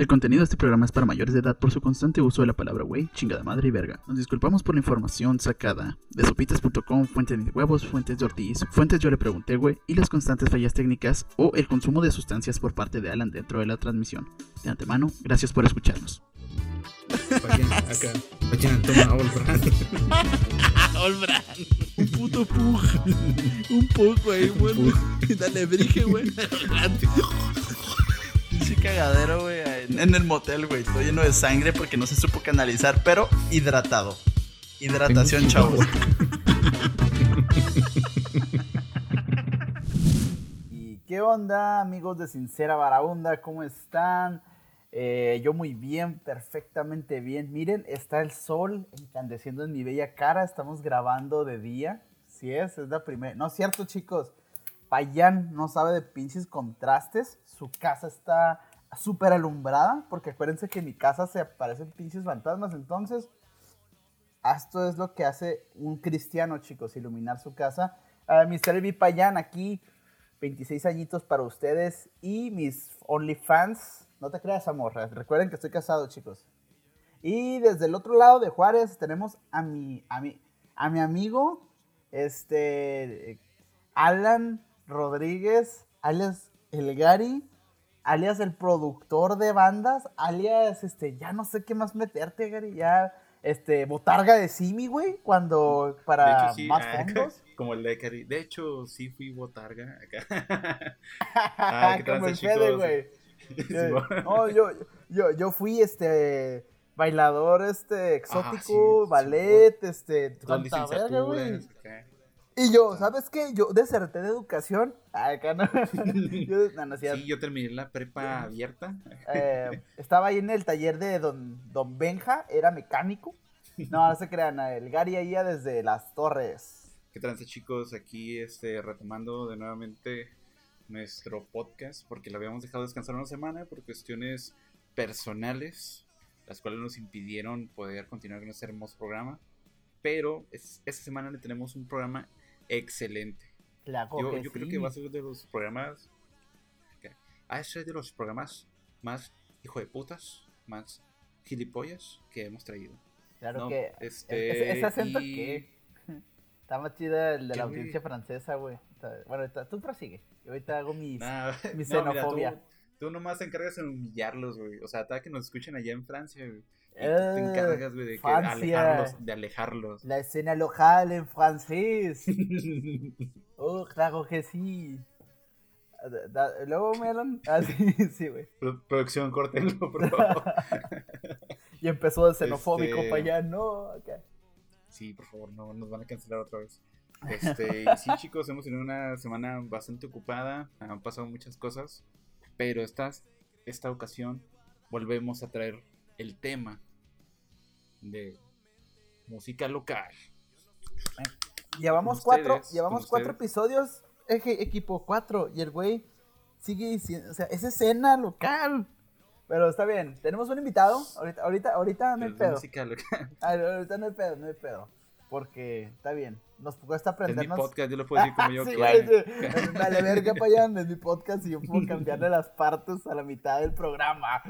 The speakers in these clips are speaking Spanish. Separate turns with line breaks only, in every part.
El contenido de este programa es para mayores de edad por su constante uso de la palabra güey, chingada madre y verga. Nos disculpamos por la información sacada de sopitas.com, fuentes de huevos, fuentes de Ortiz, fuentes yo le pregunté güey y las constantes fallas técnicas o el consumo de sustancias por parte de Alan dentro de la transmisión. De antemano, gracias por escucharnos.
Acá. Toma, Olbran.
Olbran. Un puto pug. Un pug, güey. Bueno. Dale, brige, güey. Pinche cagadero, güey. En, el motel, güey. Estoy lleno de sangre porque no se supo canalizar, pero hidratado. Hidratación, chavos. ¿Y qué onda, amigos de Sincera Barabunda? ¿Cómo están? Eh, yo muy bien, perfectamente bien. Miren, está el sol encandeciendo en mi bella cara. Estamos grabando de día. Sí es, es la primera. No es cierto, chicos. Payan no sabe de pinches contrastes. Su casa está súper alumbrada. Porque acuérdense que en mi casa se aparecen pinches fantasmas. Entonces, esto es lo que hace un cristiano, chicos, iluminar su casa. Uh, Mr. Elvi Payan aquí, 26 añitos para ustedes. Y mis OnlyFans. No te creas, amor. Recuerden que estoy casado, chicos. Y desde el otro lado de Juárez tenemos a mi, a mi, a mi amigo, este, Alan Rodríguez, alias El Gary, alias el productor de bandas, alias, este, ya no sé qué más meterte, Gary, ya, este, botarga de Simi, güey, cuando, para
hecho, sí,
más
ah,
fondos.
Como el de Cari. De hecho, sí fui botarga acá. Ah, ¿qué
Como el Fede, güey.
Bueno.
no, yo, yo, yo fui este bailador este exótico,
Ah, sí,
ballet, este
Con
tanta verga, güey. Y yo, ¿sabes qué? Yo deserté de educación. Ah, Acá no. yo, no, no es cierto.
Sí, yo terminé la prepa abierta.
Eh, estaba ahí en el taller de don, don Benja, era mecánico. No, no se crean, el Gary ahí desde las torres.
¿Qué tranza, chicos? Aquí este, retomando de nuevamente nuestro podcast, porque lo habíamos dejado descansar una semana por cuestiones personales, las cuales nos impidieron poder continuar con este hermoso programa. Pero es- esta semana le tenemos un programa excelente.
Claro
Yo,
que
creo que va a ser de los programas. que- Ha de ser de los programas más hijo de putas, más gilipollas que hemos traído.
Claro
No,
que.
este,
¿Ese, ese acento
y-
qué? Está más chida el de
¿Qué,
la audiencia francesa, güey. Bueno, tú prosigue. Yo ahorita hago mis.
Nah,
mi
no, mira,
xenofobia.
tú, tú nomás te encargas de humillarlos, güey. O sea, hasta que nos escuchen allá en Francia, güey. Y tú te encargas, güey, de, que alejarlos, de alejarlos.
La escena local en francés. Oh, claro que sí. Da- da- Luego, Melon. Ah, sí, sí, güey.
Pro- Producción, córtenlo, por favor.
Y empezó de xenofóbico
Este-
para allá, no. acá.
Sí, por favor, no nos van a cancelar otra vez. Este, y sí, chicos, hemos tenido una semana bastante ocupada, han pasado muchas cosas, pero esta, esta ocasión volvemos a traer el tema de música local.
Llevamos cuatro, llevamos cuatro
ustedes.
episodios, eje- equipo cuatro, y el güey sigue diciendo, o sea, es escena local. Pero está bien, tenemos un invitado, ahorita, ahorita, ahorita no hay
Pero
pedo.
música local.
Ah, ahorita no hay pedo, no hay pedo. Porque está bien, nos cuesta
Es mi
aprendernos.
podcast, yo lo puedo decir como yo
Sí,
quiera.
güey, sí. Dale verga para allá, es mi podcast y yo puedo cambiarle las partes a la mitad del programa.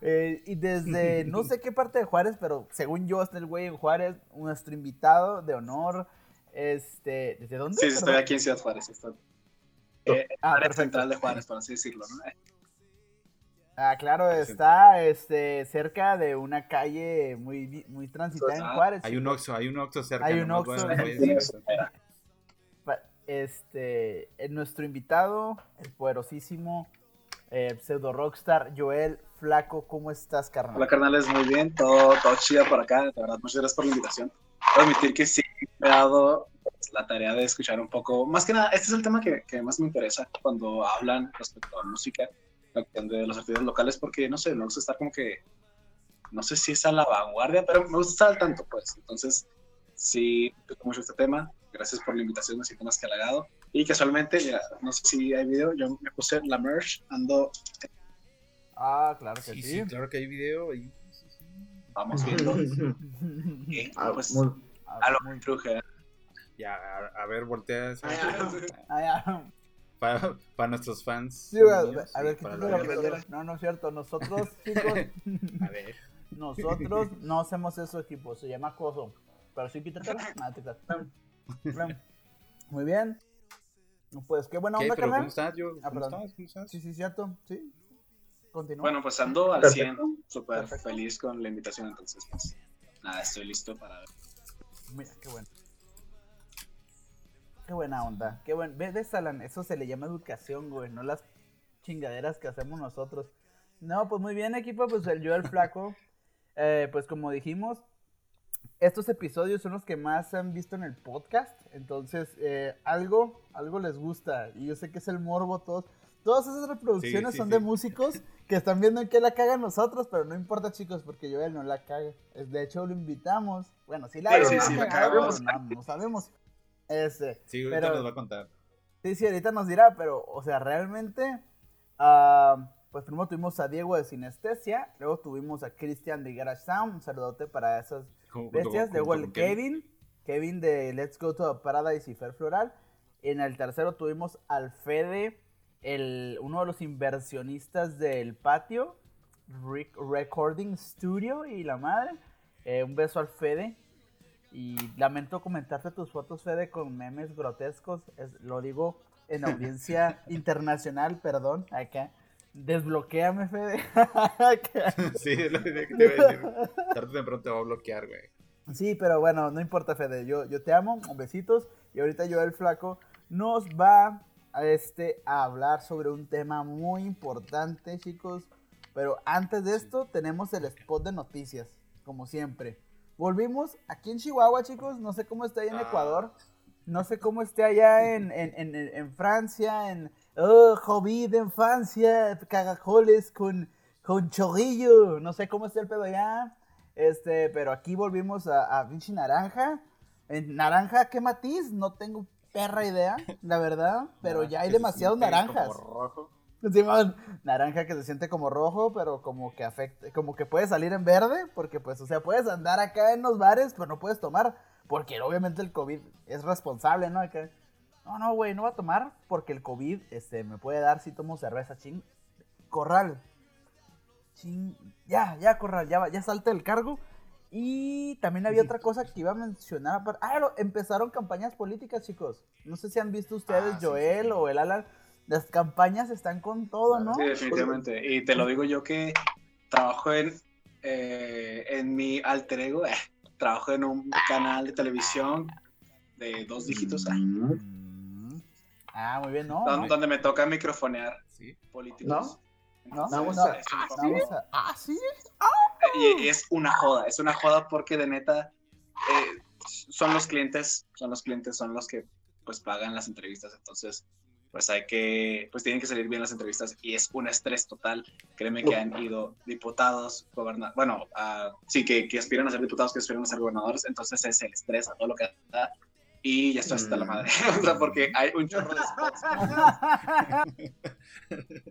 Eh, y desde no sé qué parte de Juárez, pero según yo está el güey en Juárez, nuestro invitado de honor. Este, ¿desde dónde?
Sí, sí, estoy aquí en Ciudad Juárez. Estoy. Eh,
Ah,
área
perfecto.
central de Juárez, por así decirlo, ¿no?
Ah, claro, está este, cerca de una calle muy, muy transitada en
Ah,
Juárez.
Hay un Oxxo, hay un Oxxo cerca.
Hay un Oxxo.
voy a- voy a
Este, nuestro invitado, el poderosísimo eh, pseudo rockstar Joel Flaco, ¿cómo estás, carnal?
Hola, carnales, muy bien. Todo, todo chido por acá. De verdad, muchas gracias por la invitación. Puedo admitir que sí me he dado pues, la tarea de escuchar un poco. Más que nada, este es el tema que, que más me interesa cuando hablan respecto a música, la cuestión de los artistas locales, porque no sé, me gusta estar como que. No sé si es a la vanguardia, pero me gusta estar al tanto, pues. Entonces, sí, toco mucho este tema. Gracias por la invitación, me siento más que halagado. Y casualmente, mira, no sé si hay video, yo me puse la merch, ando,
Ah, claro que
Sí,
sí.
sí, claro que hay video. Y... sí,
vamos viendo. Y,
Ah,
pues,
muy-
a lo
muy-
truje.
Ya, a, a ver, voltea. Para, para nuestros fans.
Sí, a
y
ver, ¿qué
para
tipo
la?
No, no es cierto. Nosotros, chicos,
A ver.
nosotros no hacemos eso, equipo. Se llama acoso. Pero sí, quítatela. Ah. Muy bien. Pues qué buena
¿Qué?
onda,
¿Pero cómo
carnal.
estás, yo?
Ah,
¿Cómo estás? ¿Cómo estás?
Sí, sí, cierto. Sí. Continúa.
Bueno, pues ando al
Perfecto.
100, súper feliz con la invitación, entonces pues nada, estoy listo para ver.
Mira, qué bueno. Qué buena onda. Qué buen. ¿Ves? Eso se le llama educación, güey. No las chingaderas que hacemos nosotros. No, pues muy bien, equipo. Pues el yo, el flaco. eh, pues como dijimos, estos episodios son los que más han visto en el podcast. Entonces, eh, algo, algo les gusta. Y yo sé que es el morbo. Todos, todas esas reproducciones
sí,
son
sí.
de músicos que están viendo en qué la cagan nosotros. Pero no importa, chicos, porque Joel no la caga. De hecho, lo invitamos. Bueno, sí la no cagamos,
cagamos.
No, no sabemos. Este,
Sí, ahorita
Pero-
nos va a contar.
Sí, sí, ahorita nos dirá, pero, o sea, realmente, ah, pues primero tuvimos a Diego de Sinestesia, luego tuvimos a Cristian de Garage Sound, un saludote para esas bestias, luego el Kevin, Kevin de Let's Go to Paradise y Fair Floral, en el tercero tuvimos al Fede, el, uno de los inversionistas del patio, Rec- Recording Studio y la madre, Eh, un beso al Fede, y lamento comentarte tus fotos, Fede, con memes grotescos. Es- lo digo en audiencia internacional, perdón, acá. Desbloquéame, Fede.
Sí, es lo que te iba a decir. Tarde o temprano te va a bloquear, güey.
sí, pero bueno, no importa, Fede. Yo, yo te amo, besitos. Y ahorita yo, el flaco, nos va a, este, a hablar sobre un tema muy importante, chicos. Pero antes de esto, tenemos el spot de noticias, como siempre. Volvimos aquí en Chihuahua, chicos. No sé cómo está ahí en
Ah.
Ecuador. No sé cómo esté allá en, en, en, Francia, en oh, COVID en Francia, cagajoles con, con chorrillo. No sé cómo está el pedo allá. Este, pero aquí volvimos a, a pinche naranja. En naranja, ¿qué matiz? No tengo perra idea, la verdad. Pero ya hay demasiados naranjas.
como rojo.
Simón, naranja que se siente como rojo, pero como que afecta, como que puede salir en verde, porque pues, o sea, puedes andar acá en los bares, pero no puedes tomar, porque obviamente el COVID es responsable, ¿no? Acá, no, no, güey, no va a tomar, porque el COVID, este, me puede dar si tomo cerveza, ching, corral, ching, ya, ya, corral, ya, va- ya salta el cargo, y también había otra cosa que iba a mencionar, ah, empezaron campañas políticas, chicos, no sé si han visto ustedes,
Ah,
Joel
sí, sí.
o el Alan, las campañas están con todo, ¿no?
Sí, definitivamente. Y te lo digo yo que trabajo en, eh, en mi alter ego, eh, trabajo en un canal de televisión de dos dígitos, ah,
Mm. Ah, muy bien, ¿no?
don-
¿no?
donde me toca microfonear
Sí.
políticos.
¿No? No,
es una cosa-
Vamos a- Ah, sí.
y, y es una joda, es una joda porque de neta eh, son los clientes, son los clientes, son los que pues pagan las entrevistas, entonces pues hay que, pues tienen que salir bien las entrevistas y es un estrés total. Créeme que han ido diputados, gobernadores, bueno, ah, sí, que, que aspiran a ser diputados, que aspiran a ser gobernadores, entonces es el estrés a todo lo que da y ya estoy hasta la madre, o sea, porque hay un chorro de spots.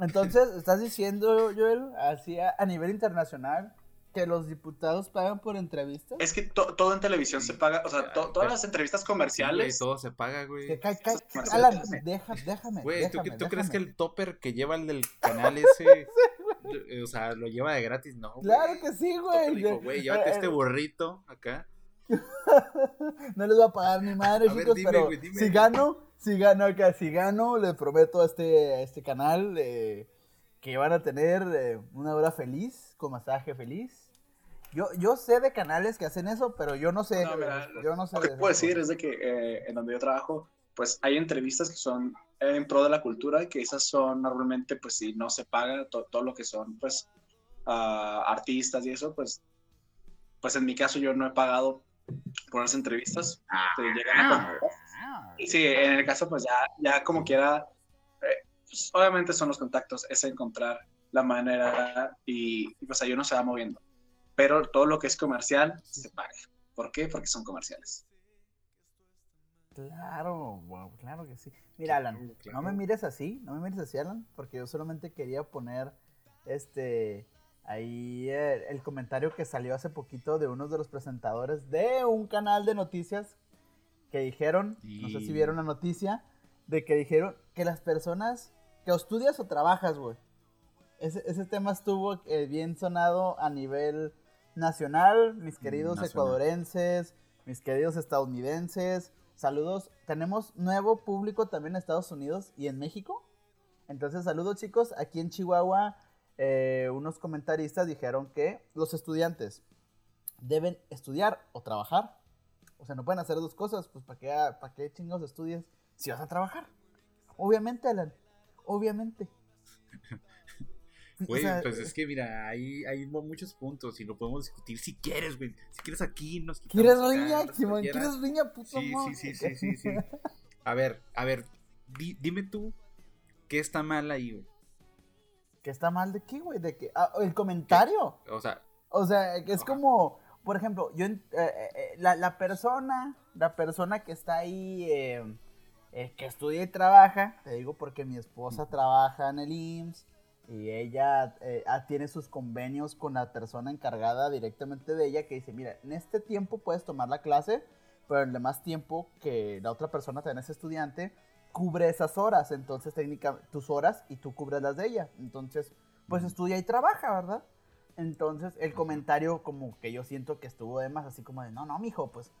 Entonces, ¿estás diciendo, Joel, así a, a nivel internacional, que los diputados pagan por entrevistas?
Es que to- todo en televisión se paga, o sea, to- todas las entrevistas
Sí, güey,
comerciales
todo se paga, güey.
Que
Eso es
Alan, deja, déjame,
Güey, ¿tú,
déjame,
tú crees que
déjame.
el topper que lleva el del canal ese, eh, o sea, lo lleva de gratis? No, güey.
Claro que sí, güey.
dijo, güey, llévate
Eh,
este
eh,
burrito acá.
No les va a pagar ni madre,
A ver,
chicos,
dime,
pero
güey, dime.
si gano, si gano acá, si gano, les prometo a este, a este canal eh, que van a tener eh, una hora feliz, con masaje feliz. Yo, yo sé de canales que hacen eso, pero yo no sé.
No, mira,
yo no sé
Lo que
de
puedo decir es de que eh, en donde yo trabajo, pues hay entrevistas que son en pro de la cultura, que esas son normalmente, pues si no se paga to- todo lo que son, pues ah, artistas y eso, pues, pues en mi caso yo no he pagado por las entrevistas. Te llegan a contratar.
Ah,
Sí, en el caso, pues ya, ya como quiera, eh, pues, obviamente son los contactos, es encontrar la manera y, y, pues ahí uno se va moviendo. Pero todo lo que es comercial se paga. ¿Por qué? Porque son comerciales.
Claro, wow, claro que sí. Mira, Alan, no me mires así, no me mires así, Alan, porque yo solamente quería poner este ahí el, el comentario que salió hace poquito de uno de los presentadores de un canal de noticias que dijeron, no sé si vieron la noticia, de que dijeron que las personas que o estudias o trabajas, güey. Ese, ese tema estuvo eh, bien sonado a nivel nacional, mis queridos
Nacional.
ecuadorenses, mis queridos estadounidenses. Saludos. Tenemos nuevo público también en Estados Unidos y en México. Entonces, saludos chicos. Aquí en Chihuahua, eh, unos comentaristas dijeron que los estudiantes deben estudiar o trabajar. O sea, no pueden hacer dos cosas. Pues, ¿para qué, para qué chingados estudias si vas a trabajar? Obviamente, Alan. Obviamente. O
Güey,
sea,
pues es que mira, hay, hay mu- muchos puntos y lo podemos discutir si quieres, güey. Si quieres aquí, nos quitamos
¿Quieres riña, Simón? ¿Quieres riña, puto
Sí, sí, sí, sí, sí, sí. A ver, a ver, di- dime tú, ¿qué está mal ahí, güey?
¿Qué está mal de qué, güey? ¿De qué? Ah, el comentario.
O sea,
O sea, es como, por ejemplo, yo, eh, eh, eh, la, la persona, la persona que está ahí, eh, eh, que estudia y trabaja, te digo porque mi esposa trabaja en el IMSS y ella eh, ah, tiene sus convenios con la persona encargada directamente de ella que dice, mira, en este tiempo puedes tomar la clase, pero en el más tiempo que la otra persona, también es estudiante, cubre esas horas, entonces técnicamente tus horas y tú cubres las de ella, entonces pues estudia y trabaja, ¿verdad? Entonces el comentario como que yo siento que estuvo de más, así como de, no, no, mijo, pues,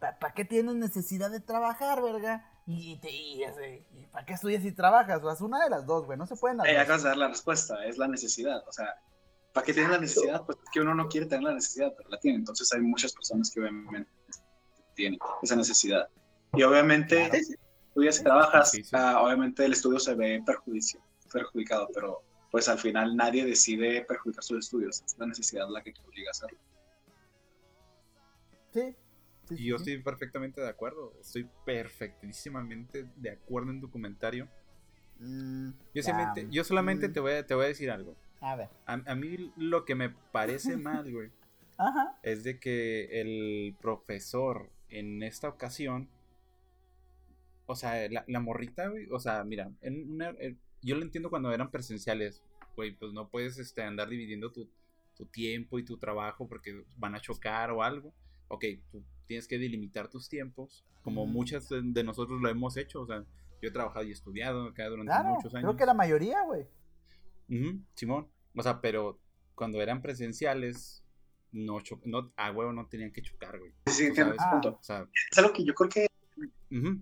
¿para qué tienes necesidad de trabajar, verga? Y, te, y, ese- y ¿para qué estudias y trabajas? Haz una de las dos, güey, no se pueden las
Eh, acabas de dar la respuesta, es la necesidad. O sea, ¿para qué tienes la necesidad? Pues es que uno no quiere tener la necesidad, pero la tiene. Entonces hay muchas personas que obviamente tienen esa necesidad. Y obviamente,
Claro.
si estudias y trabajas,
Sí, sí.
ah, obviamente el estudio se ve perjudicio, perjudicado, pero pues al final nadie decide perjudicar sus estudios. Es la necesidad la que te obliga a hacerlo.
Sí. Sí,
y yo
sí,
estoy perfectamente de acuerdo. Estoy perfectísimamente de acuerdo en tu comentario.
Mm,
Yo, solamente, yo solamente
mm,
te, voy a, te voy a decir algo.
A ver.
A, a mí lo que me parece mal, güey,
Ajá.
es de que el profesor en esta ocasión, o sea, la, la morrita, güey, o sea, mira, en una- en- yo lo entiendo cuando eran presenciales, güey, pues no puedes este, andar dividiendo tu, tu tiempo y tu trabajo porque van a chocar o algo. Ok, tú tienes que delimitar tus tiempos, como
Ujú.
muchas de, nosotros lo hemos hecho, o sea, yo he trabajado y estudiado acá durante
Claro,
muchos años.
creo que la mayoría, güey.
Ujú, Simón. O sea, pero cuando eran presenciales, no, cho- no a huevo no tenían que chocar, güey.
Sí, entiendo punto.
O sea,
Es algo que yo creo que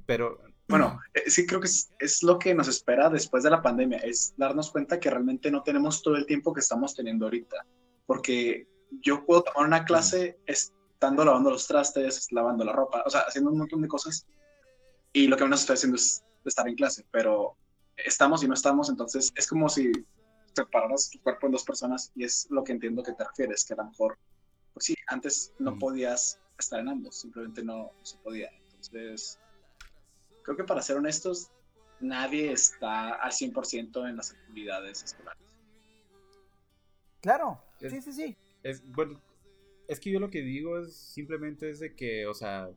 pero.
Bueno, eh, sí creo que es, es lo que nos espera después de la pandemia, es darnos cuenta que realmente no tenemos todo el tiempo que estamos teniendo ahorita. Porque yo puedo tomar una clase estando lavando los trastes, lavando la ropa, o sea, haciendo un montón de cosas. Y lo que menos estoy haciendo es estar en clase, pero estamos y no estamos, entonces es como si separaras tu cuerpo en dos personas y es lo que entiendo que te refieres, que a lo mejor, pues sí, antes no
Mm.
podías estar en ambos, simplemente no, no se podía. Entonces, creo que para ser honestos, nadie está al 100% en las actividades escolares.
Claro.
Es-
Sí, sí, sí.
Es, bueno, es que yo lo que digo es simplemente es de que, o sea,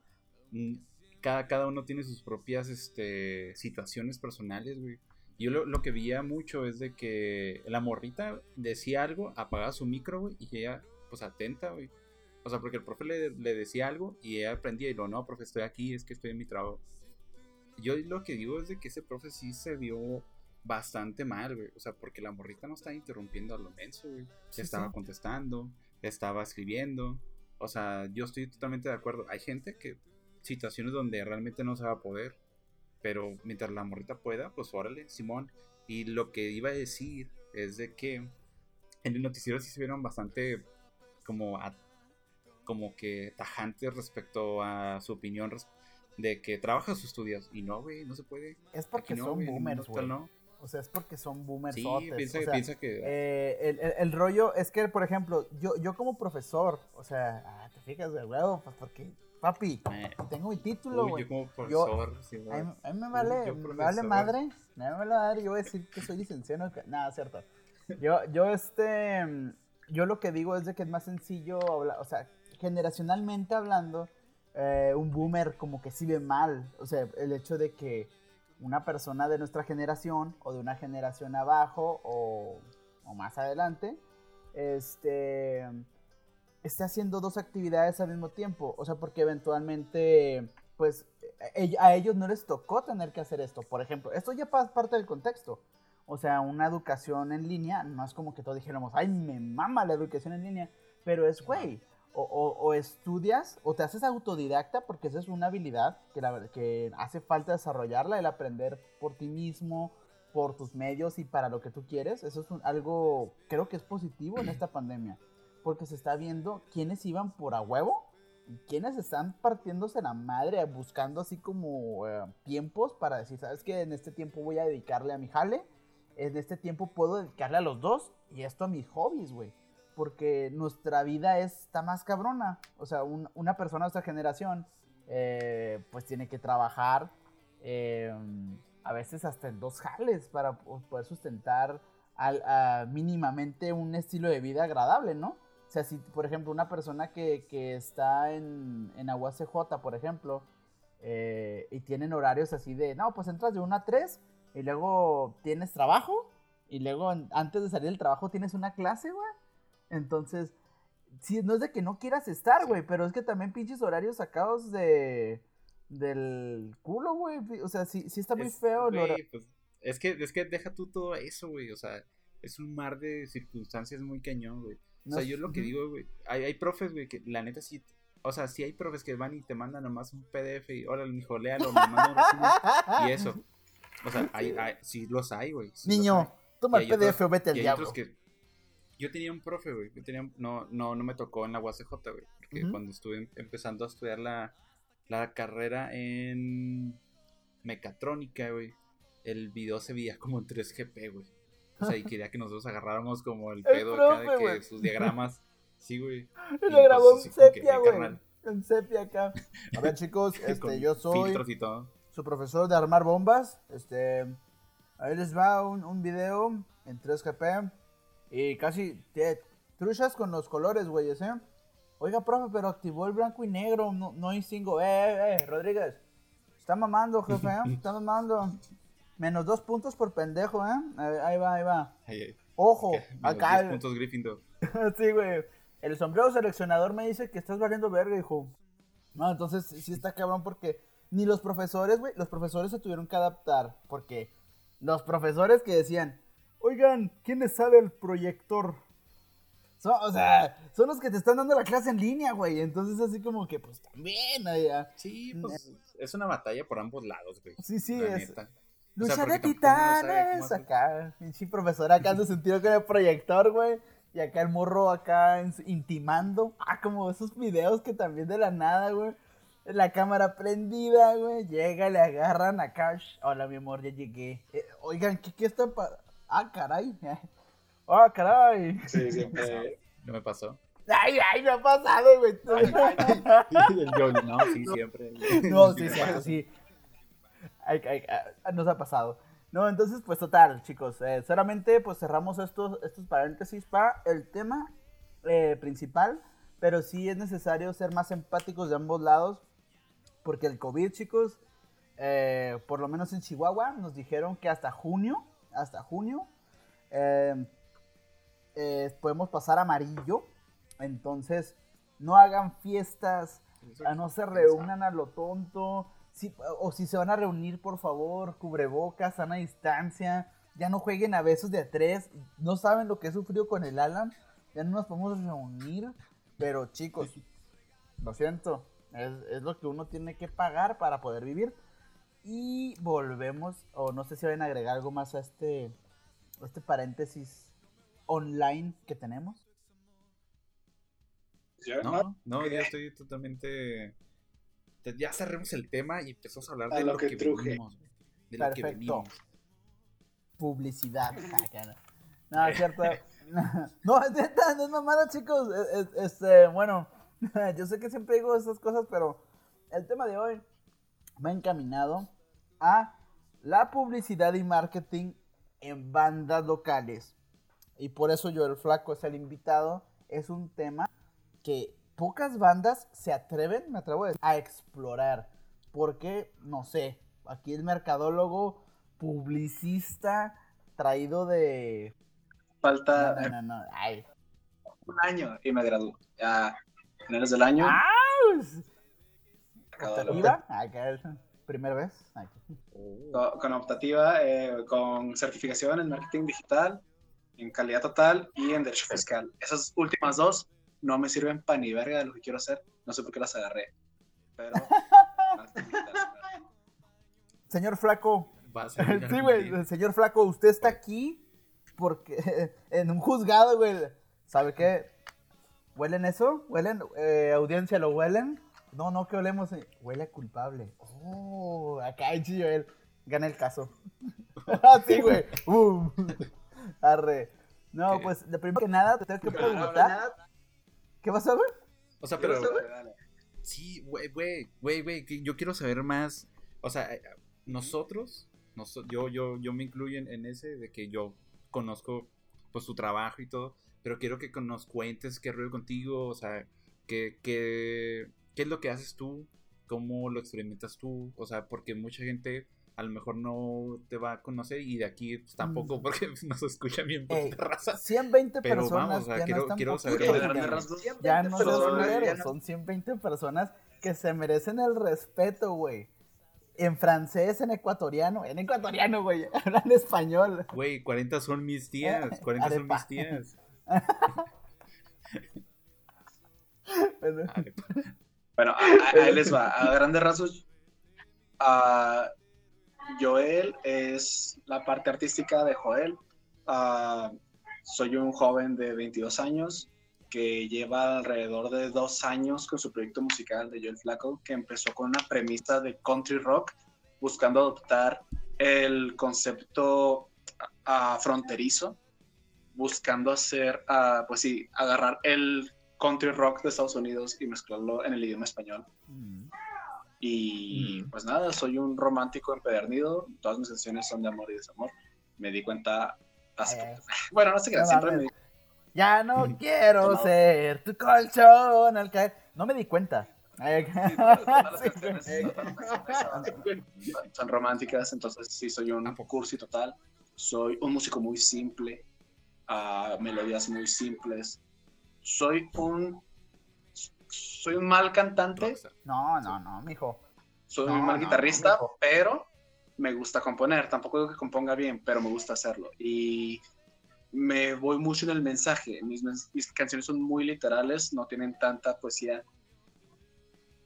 mm, cada, cada uno tiene sus propias este, situaciones personales, güey. Yo lo, lo que veía mucho es de que la morrita decía algo, apagaba su micro, güey, y ella, pues atenta, güey. O sea, porque el profe le, le decía algo y ella aprendía y lo, no, profe, estoy aquí, es que estoy en mi trabajo. Yo lo que digo es de que ese profe sí se vio bastante mal, güey. O sea, porque la morrita no estaba interrumpiendo a lo menso, güey.
Sí,
estaba
sí.
contestando, estaba escribiendo. O sea, yo estoy totalmente de acuerdo. Hay gente que, situaciones donde realmente no se va a poder. Pero mientras la morrita pueda, pues órale, Simón. Y lo que iba a decir es de que en el noticiero sí se vieron bastante como, a- como que tajantes respecto a su opinión de que trabajas o estudias. Y no, güey, no se puede.
Es porque
no,
son
mundo
boomers, güey.
no.
O sea, es porque son boomers.
Sí, piensa,
o sea,
piensa que...
eh, el, el- el rollo es que, por ejemplo, yo, yo como profesor, o sea, ah, te fijas de huevo, pues porque, papi,
eh,
tengo mi título, güey.
yo como profesor... sí,
A
güey.
mí, a mí me vale,
yo
me vale madre, me vale madre, yo voy a decir que soy licenciado. Nada, cierto. Yo, yo, este, yo lo que digo es de que es más sencillo hablar, o sea, generacionalmente hablando, eh, un boomer como que sí ve mal, o sea, el hecho de que una persona de nuestra generación o de una generación abajo o, más adelante, este, esté haciendo dos actividades al mismo tiempo. O sea, porque eventualmente, pues, e- a ellos no les tocó tener que hacer esto. Por ejemplo, esto ya es parte del contexto. O sea, una educación en línea, no es como que todos dijéramos, ay, me mama la educación en línea, pero es, güey, o, o- o estudias o te haces autodidacta porque esa es una habilidad que, la- que hace falta desarrollarla, el aprender por ti mismo, por tus medios y para lo que tú quieres. Eso es algo, creo que es positivo en esta pandemia, porque se está viendo quiénes iban por a huevo y quiénes están partiéndose la madre, buscando así como eh, tiempos para decir, ¿sabes qué? En este tiempo voy a dedicarle a mi jale, en este tiempo puedo dedicarle a los dos y esto a mis hobbies, güey. Porque nuestra vida está más cabrona. O sea, un- una persona de esta generación, eh, pues tiene que trabajar eh, a veces hasta en dos jales para po- poder sustentar al- a mínimamente un estilo de vida agradable, ¿no? O sea, si, por ejemplo, una persona que, que está en, en Agua CJ, por ejemplo, eh, y tienen horarios así de, no, pues entras de 1 a 3 y luego tienes trabajo y luego antes de salir del trabajo tienes una clase, güey. Entonces, sí, no es de que no quieras estar, güey, pero es que también pinches horarios sacados de del culo, güey. O sea, sí, sí está muy
Es-
feo. el
pues, es que, es que deja tú todo eso, güey. O sea, es un mar de circunstancias muy cañón, güey. O sea, yo lo que digo, güey, hay, hay profes, güey, que la neta sí. O sea, sí hay profes que van y te mandan nomás un PDF y, órale, mijo, léalo, me mandan. Y eso. O sea, hay, hay- sí los hay, güey. sí
Niño,
hay.
toma el
otros-
PDF o vete al diablo.
otros que. Yo tenía un profe, güey. Yo tenía. No, no, no me tocó en la UACJ, güey. Porque cuando estuve em- empezando a estudiar la, la carrera en mecatrónica, güey. El video se veía como en 3GP, güey. O sea, y quería que nosotros agarráramos como el pedo acá de que sus diagramas. Sí, güey.
Y lo grabó en
pues,
sepia, güey. En sepia acá. A ver, chicos, este, yo soy
Filtros y todo.
su profesor de armar bombas. Este, ahí les va un, un video en 3GP. Y casi te truchas con los colores, güeyes, ¿eh? Oiga, profe, pero activó el blanco y negro. No, no hay cinco. Eh, eh, eh, Rodríguez. Está mamando, jefe, ¿eh? Está mamando. Menos dos puntos por pendejo, ¿eh? Ahí, va, ahí va. Ojo,
Menos
acá.
10 puntos Gryffindor.
sí, güey. El sombrero seleccionador me dice que estás valiendo verga, hijo. No, entonces sí está cabrón porque ni los profesores, güey, los profesores se tuvieron que adaptar. Porque los profesores que decían, oigan, ¿quién les sabe el proyector? Son, o sea, son los que te están dando la clase en línea, güey. Entonces así como que, pues también, allá.
Sí, pues es una batalla por ambos lados, güey.
Sí, sí,
la
es.
neta.
Lucha de titanes, acá, pinche profesor acá se sentido con el proyector, güey. Y acá el morro acá intimando. Ah, como esos videos que también de la nada, güey. La cámara prendida, güey. Llega, le agarran acá. sh- Hola, mi amor, ya llegué. Eh, oigan, ¿qué, qué está pa... Ah, caray. Ah, caray.
Sí, siempre.
No me pasó.
Ay, ay, me ha pasado, güey.
El Johnny, no, sí, siempre.
No, sí, cierto, sí. Ay, ay, ay, nos ha pasado. No, entonces, pues total, chicos. eh, solamente pues cerramos estos, estos paréntesis para el tema eh, principal. Pero sí es necesario ser más empáticos de ambos lados. Porque el COVID, chicos, eh, por lo menos en Chihuahua, nos dijeron que hasta junio, hasta junio, eh, eh, podemos pasar amarillo. Entonces, no hagan fiestas, a no se reúnan a lo tonto. Si- o si se van a reunir, por favor, cubrebocas, sana distancia. Ya no jueguen a besos de a tres. No saben lo que he sufrido con el Alan. Ya no nos podemos reunir. Pero chicos, lo siento. Es, es lo que uno tiene que pagar para poder vivir. Y volvemos, o no sé si van a agregar algo más a este, a este paréntesis online que tenemos.
No, no, yo estoy totalmente. te- Ya cerremos el tema y empezamos a hablar
A
de
lo que
que
truje.
venimos. güey, De lo que
Perfecto.
venimos.
publicidad. Ah. No, es cierto. No, es neta, no es mamada, chicos. Es- es- Este, bueno, yo sé que siempre digo esas cosas, pero el tema de hoy va encaminado a la publicidad y marketing en bandas locales. Y por eso yo, el flaco, es el invitado. Es un tema que pocas bandas se atreven, me atrevo a decir, a explorar. Porque, no sé, aquí el mercadólogo, publicista, traído de...
Falta
No, no, no, no, ay.
un año y me gradúo. Ya, finales del año.
¡Ah! ¿Iba? Primera vez.
Con, con optativa, eh, con certificación en marketing digital, en calidad total y en derecho fiscal. Esas últimas dos no me sirven para ni verga de lo que quiero hacer. No sé por qué las agarré. Pero.
Señor Flaco,
Va a salir
sí, güey, señor Flaco, usted está aquí porque en un juzgado, güey. ¿Sabe qué? ¿Huelen eso? ¿Huelen? Eh, audiencia, ¿lo huelen? No, no, que olemos. eh, Huele a culpable. Oh, acá chido él. Gana el caso. Así, güey. Uh. Arre. No,
¿Qué?
pues, de primero que nada, te tengo que preguntar. ¿Qué pasó, güey?
O sea, pero. Sí, güey, güey, güey, güey, que yo quiero saber más. O sea, eh, nosotros, noso- yo, yo, yo me incluyo en, en ese de que yo conozco pues tu trabajo y todo, pero quiero que nos cuentes qué rollo contigo, o sea, qué, qué, qué es lo que haces tú, cómo lo experimentas tú, o sea, porque mucha gente a lo mejor no te va a conocer y de aquí pues, tampoco
Mm.
porque nos escuchan bien poquita raza.
120
Pero
personas
vamos, o sea,
ya
quiero-
no
quiero saber
rasgos.
Ya no son son 120 personas que se merecen el respeto, güey. En francés, en ecuatoriano, en ecuatoriano, güey, hablan español.
Güey, 40 son mis tías, 40 son mis tías. Arepa.
Bueno, ahí les va. A grandes rasgos, ah, Joel es la parte artística de Joel. Ah, soy un joven de 22 años que lleva alrededor de dos años con su proyecto musical de Joel Flaco, que empezó con una premisa de country rock, buscando adoptar el concepto ah, fronterizo, buscando hacer, pues sí, agarrar el country rock de Estados Unidos y mezclarlo en el idioma español.
Mm.
Y
Mm.
pues nada, soy un romántico empedernido. Todas mis canciones son de amor y desamor. Me di cuenta hace. Bueno, no sé qué,
No
siempre me
Ya no
Mm.
quiero
No.
ser tu colchón al caer. No me di cuenta.
Son, románticas, entonces sí soy un cursi total. Soy un músico muy simple, a melodías muy simples. Soy un soy un mal cantante.
No, no, no, mijo.
soy
No,
un mal
no,
guitarrista, pero me gusta componer. Tampoco digo que componga bien, pero me gusta hacerlo. Y me voy mucho en el mensaje. Mis, mis canciones son muy literales, no tienen tanta poesía.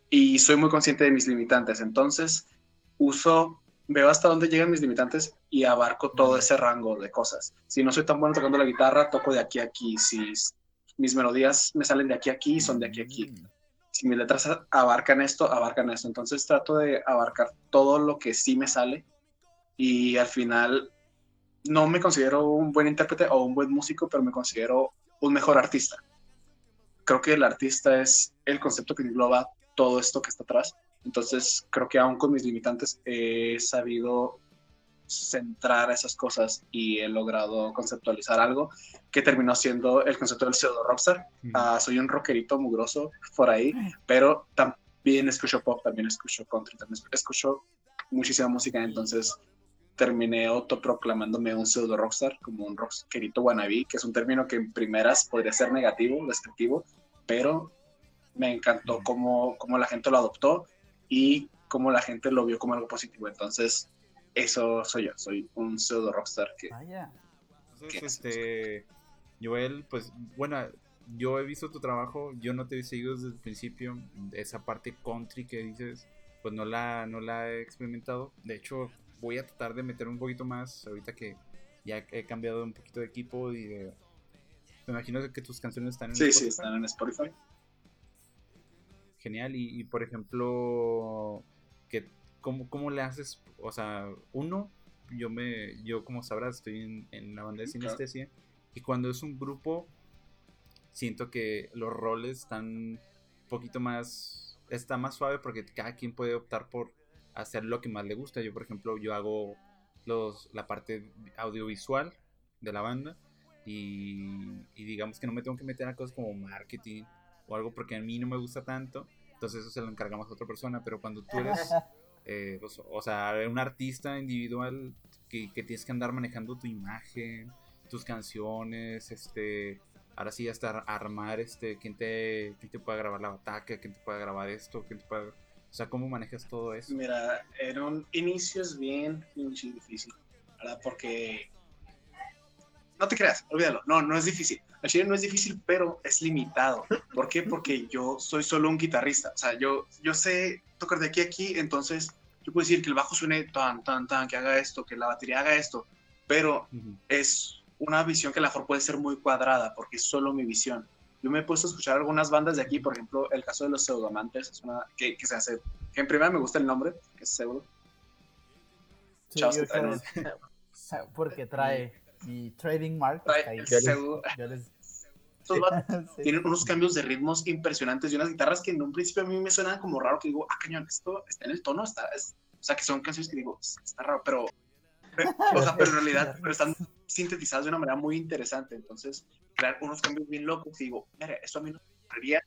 Y soy muy consciente de mis limitantes. Entonces, uso, veo hasta dónde llegan mis limitantes y abarco todo ese rango de cosas. Si no soy tan bueno tocando la guitarra, toco de aquí a aquí. Si mis melodías me salen de aquí a aquí, son de aquí a aquí
Mm.
si mis letras abarcan esto, abarcan esto. Entonces trato de abarcar todo lo que sí me sale y al final no me considero un buen intérprete o un buen músico, pero me considero un mejor artista. Creo que el artista es el concepto que engloba todo esto que está atrás. Entonces creo que aún con mis limitantes he sabido centrar esas cosas y he logrado conceptualizar algo que terminó siendo el concepto del pseudo rockstar. Ah, soy un rockerito mugroso por ahí, pero también escucho pop, también escucho country, también escucho muchísima música, entonces terminé autoproclamándome un pseudo rockstar, como un rockerito wannabe, que es un término que en primeras podría ser negativo, despectivo, pero me encantó cómo, cómo la gente lo adoptó y cómo la gente lo vio como algo positivo, entonces eso soy yo, soy un pseudo rockstar que
Vaya.
Entonces,
¿Qué es
este, Joel, pues, bueno, yo he visto tu trabajo, yo no te he seguido desde el principio, esa parte country que dices, pues no la, no la he experimentado, de hecho, voy a tratar de meter un poquito más, ahorita que ya he cambiado un poquito de equipo y de... Me imagino que tus canciones están en
sí, sí,
Spotify.
están en Spotify.
Genial, y, y, por ejemplo, que, ¿cómo, ¿cómo le haces? O sea, uno, yo me, yo como sabrás, estoy en, en la banda de sinestesia, y cuando es un grupo, siento que los roles están un poquito más, está más suave porque cada quien puede optar por hacer lo que más le gusta. Yo, por ejemplo, yo hago los, la parte audiovisual de la banda, y, y digamos que no me tengo que meter a cosas como marketing o algo porque a mí no me gusta tanto, entonces eso se lo encargamos a otra persona, pero cuando tú eres, eh, pues, o sea, un artista individual que, que tienes que andar manejando tu imagen, tus canciones, este, ahora sí hasta armar, este, quién te, quién te puede grabar la bataca, quién te puede grabar esto, quién te puede... O sea, ¿cómo manejas todo eso?
Mira, en un inicio es bien difícil, ¿verdad? Porque... No te creas, olvídalo. No, no es difícil. El chile no es difícil, pero es limitado. ¿Por qué? Porque yo soy solo un guitarrista. O sea, yo, yo sé tocar de aquí a aquí, entonces yo puedo decir que el bajo suene tan, tan, tan, que haga esto, que la batería haga esto, pero es una visión que a lo mejor puede ser muy cuadrada, porque es solo mi visión. Yo me he puesto a escuchar algunas bandas de aquí, por ejemplo, el caso de los pseudoamantes, es una que, que se hace, que en primera me gusta el nombre, que es pseudo.
Sí, porque trae mi trading mark.
Trae
está ahí.
el pseudo.
Yo les-
Estos vatos
sí.
tienen unos cambios de ritmos impresionantes y unas guitarras que en un principio a mí me suenan como raro, que digo, ah, cañón, esto está en el tono, está, es- o sea, que son canciones que digo, está raro, pero, pero- o sea, pero en realidad, pero están sintetizadas de una manera muy interesante, entonces, crear unos cambios bien locos, que digo, mira, esto a mí no me ocurriría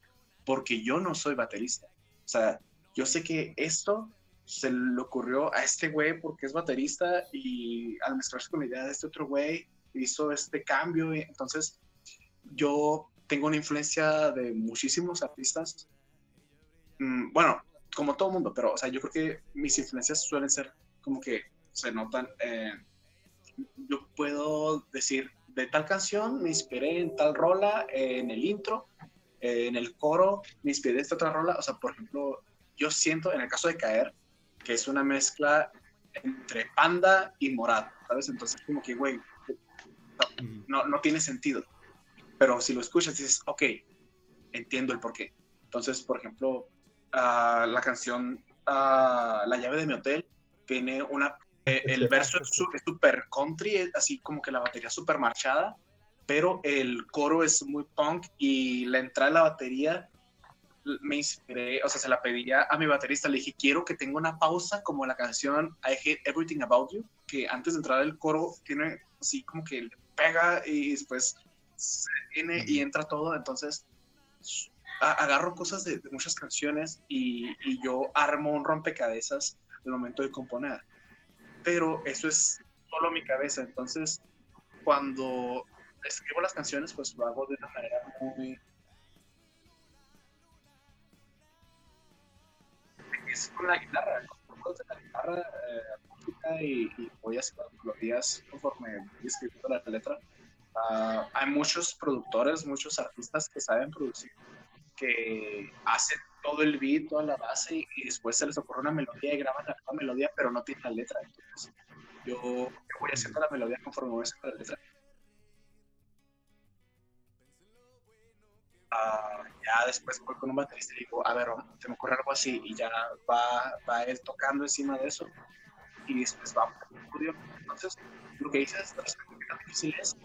porque yo no soy baterista, o sea, yo sé que esto se le ocurrió a este güey porque es baterista y al mezclarse con la idea de este otro güey hizo este cambio, y entonces yo tengo una influencia de muchísimos artistas. Mm, bueno, como todo mundo, pero o sea, yo creo que mis influencias suelen ser como que se notan. eh, yo puedo decir, de tal canción me inspiré en tal rola, eh, en el intro, eh, en el coro, me inspiré en esta otra rola. O sea, por ejemplo, yo siento en el caso de Caer, que es una mezcla entre panda y morado, ¿sabes? Entonces, como que, güey, no, no tiene sentido. Pero si lo escuchas, dices, ok, entiendo el porqué. Entonces, por ejemplo, ah, la canción ah, La llave de mi hotel tiene una. eh, el verso es súper country, es así como que la batería súper marchada, pero el coro es muy punk y la entrada de la batería me inspiré, o sea, se la pedía a mi baterista, le dije, quiero que tenga una pausa como la canción I Hate Everything About You, que antes de entrar el coro tiene así como que le pega y después se detiene y entra todo, entonces a- agarro cosas de, de muchas canciones y, y yo armo un rompecabezas al momento de componer. Pero eso es solo mi cabeza, entonces cuando escribo las canciones pues lo hago de una manera muy... Es con la guitarra, con los de la guitarra eh, y, y voy haciendo melodías conforme voy escribiendo la letra. Ah, hay muchos productores, muchos artistas que saben producir, que hacen todo el beat, toda la base y, y después se les ocurre una melodía y graban la nueva melodía, pero no tienen la letra. Entonces, yo, voy haciendo la melodía conforme voy haciendo la letra. Ah, ya después voy con un baterista y digo, a ver, se me ocurre algo así y ya va, va él tocando encima de eso y después vamos al estudio. Entonces, lo que dices, lo que difícil es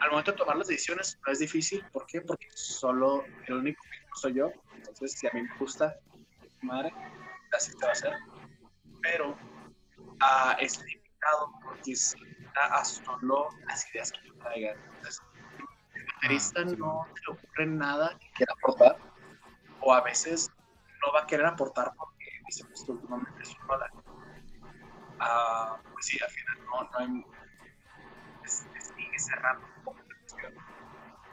al momento de tomar las decisiones no es difícil, ¿por qué? Porque solo el único que soy yo, entonces si a mí me gusta, madre, así te va a hacer, pero ah, es limitado porque es a, a solo las ideas que yo traiga, entonces el baterista
Ah,
no se le ocurre nada que quiera aportar, o a veces no va a querer aportar porque dice, pues últimamente es una Ah, pues sí, al final no, no hay es- es- sigue cerrando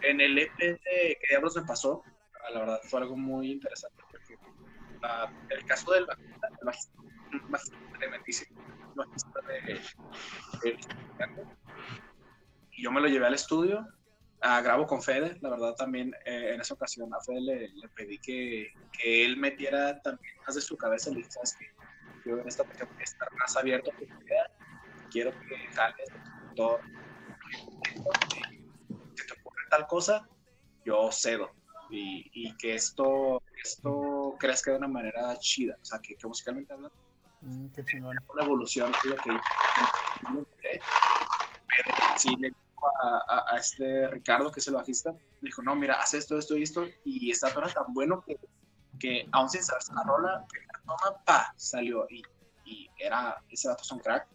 En el EP de Que Diablos me pasó, ah, la verdad fue algo muy interesante porque ah, el caso del bajista, el bajista, bajista de, de- y yo me lo llevé al estudio, ah, grabo con Fede, la verdad también eh, en esa ocasión a Fede le, le pedí que, que él metiera también más de su cabeza, le dije, ¿sabes qué? Yo en esta voy a estar más abierto a tu idea, quiero que jales todo tal cosa, yo cedo. Y, y que esto, esto crezca de una manera chida. O sea, que, que musicalmente hablando,
Mm, qué chingón.
una evolución lo que pero sí le dijo a, a- a este Ricardo, que es el bajista, le dijo, no, mira, haz esto, esto y esto, y esta rola tan bueno que, que aún sin saber la rola, toma, pa, salió, y, y era, ese dato es un crack,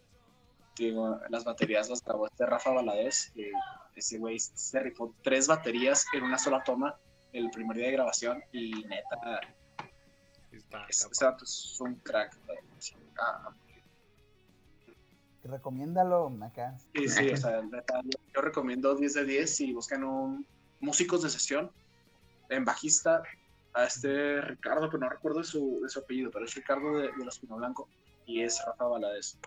digo, las baterías las grabó este Rafa Valadez, que ese güey se rifó tres baterías en una sola toma el primer día de grabación, y neta,
Está
vato es un crack, sí, ah,
Recomiéndalo acá.
Sí, sí, o sea, neta, yo, yo recomiendo 10 de 10 si buscan un músicos de sesión, en bajista, a este Ricardo, pero no recuerdo su, de su apellido, pero es Ricardo de, de Los Pino Blanco y es Rafa Valadez.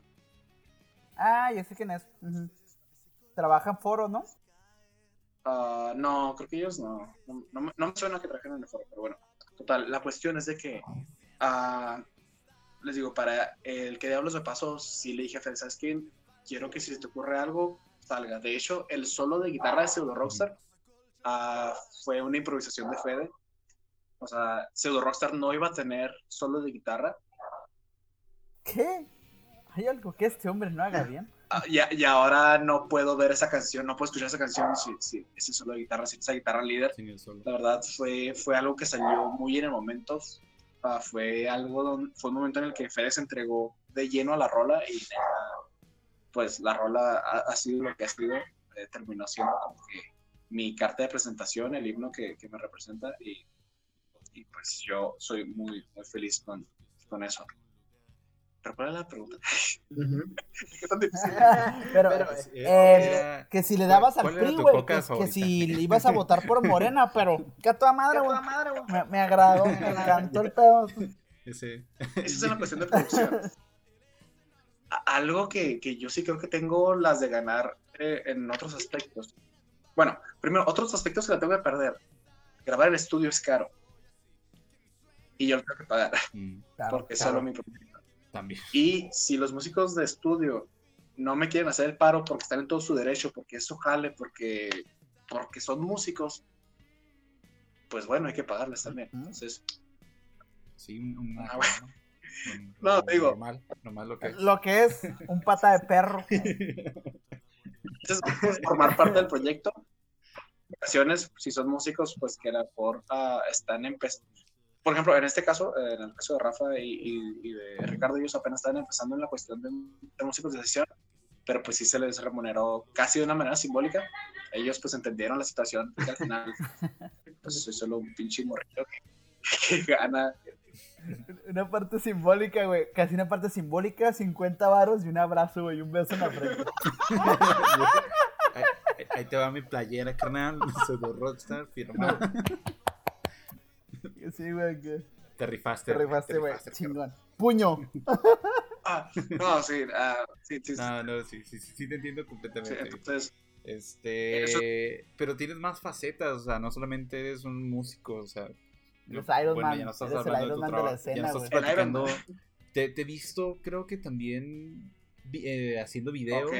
Ah, ya sé quién es. En foro, ¿no?
Ah, no, creo que ellos no. No, no me- no me suena que trabajen en el foro, pero bueno. Total, la cuestión es de que, ah, les digo, para el que Diablos de Paso, sí le dije a Fede, ¿sabes qué? Quiero que si se te ocurre algo, salga. De hecho, el solo de guitarra de Pseudo Rockstar ah, fue una improvisación de Fede. O sea, Pseudo Rockstar no iba a tener solo de guitarra.
¿Qué? ¿Hay algo que este hombre no haga bien?
Ah, y, y ahora no puedo ver esa canción, no puedo escuchar esa canción si, si ese solo de guitarra, si esa guitarra líder.
Sin.
La verdad fue, fue algo que salió muy en el momento. Ah, fue algo don- fue un momento en el que Fede se entregó de lleno a la rola y neta, pues la rola ha, ha sido lo que ha sido. eh, terminó siendo como que mi carta de presentación, el himno que, que me representa y, y pues yo soy muy, muy feliz con, con eso. Pero ¿cuál es la pregunta? ¿Qué tan difícil?
Pero,
Pero,
eh,
eh, era-
que si le dabas al
¿Cuál era
PRI, güey, que, que si le ibas a votar por Morena, pero que a toda madre, güey. Me, me agradó, me encantó el pedo.
Ese.
Esa es una cuestión de producción. Algo que, que yo sí creo que tengo las de ganar eh, en otros aspectos. Bueno, primero, otros aspectos que la tengo que perder. Grabar en estudio es caro. Y yo lo tengo que pagar,
Mm,
Claro,
porque es
claro.
solo mi propiedad.
También.
Y si los músicos de estudio no me quieren hacer el paro porque están en todo su derecho, porque es su jale, porque, porque son músicos, pues bueno, hay que pagarles también.
Ujú.
Entonces,
Sí, un, un-
Ah, bueno.
un-
No,
lo
digo.
Normal, normal lo que es.
Lo que es un pata de perro.
Entonces, pues, formar parte del proyecto. Ocasiones, si son músicos, pues que a lo mejor ah, están empezando. Por ejemplo, en este caso, en el caso de Rafa y, y- y de Ricardo, ellos apenas están empezando en la cuestión de, de músicos de sesión, pero pues sí se les remuneró casi de una manera simbólica. Ellos pues entendieron la situación que al final, pues soy solo un pinche morrillo que, que gana.
Una parte simbólica, güey. Casi una parte simbólica, 50 varos y un abrazo, güey, y un beso en la frente.
ahí, ahí- te va mi playera, carnal. Pseudo Rockstar,
Sí, güey, que
Te rifaste.
te rifaste, güey. Chingón. Puño.
Ah, no, sí, ah, sí, sí, sí,
No, no, sí, sí, sí, sí te entiendo
sí,
completamente.
entonces,
Este, pero tienes más facetas, o sea, no solamente eres un músico, o sea,
Eres Iron Man,
ya no estás
eres el
hablando
Iron
tu
Man de la
trabajo, ya
escena,
no estás platicando. Te, te he visto, creo que también eh, haciendo videos.
Ok.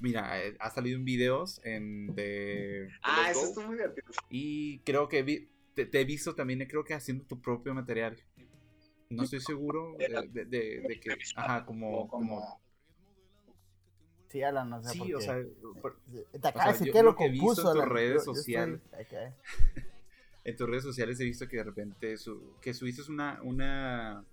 Mira, eh, ha salido en videos en de, de
ah,
Let's
eso
Go,
estuvo muy divertido.
y creo que vi- te, te he visto también, eh, creo que haciendo tu propio material. No estoy seguro de, de- de- de que, ajá, como,
O
como,
Sí, Alan, no sé por
sí,
qué.
o sea, por-
Te acaba de
sea,
decir
yo
que lo
que he visto en tus
Alan.
redes
Yo- yo estoy-
sociales. en tus redes sociales he visto que de repente su, que subiste una, una,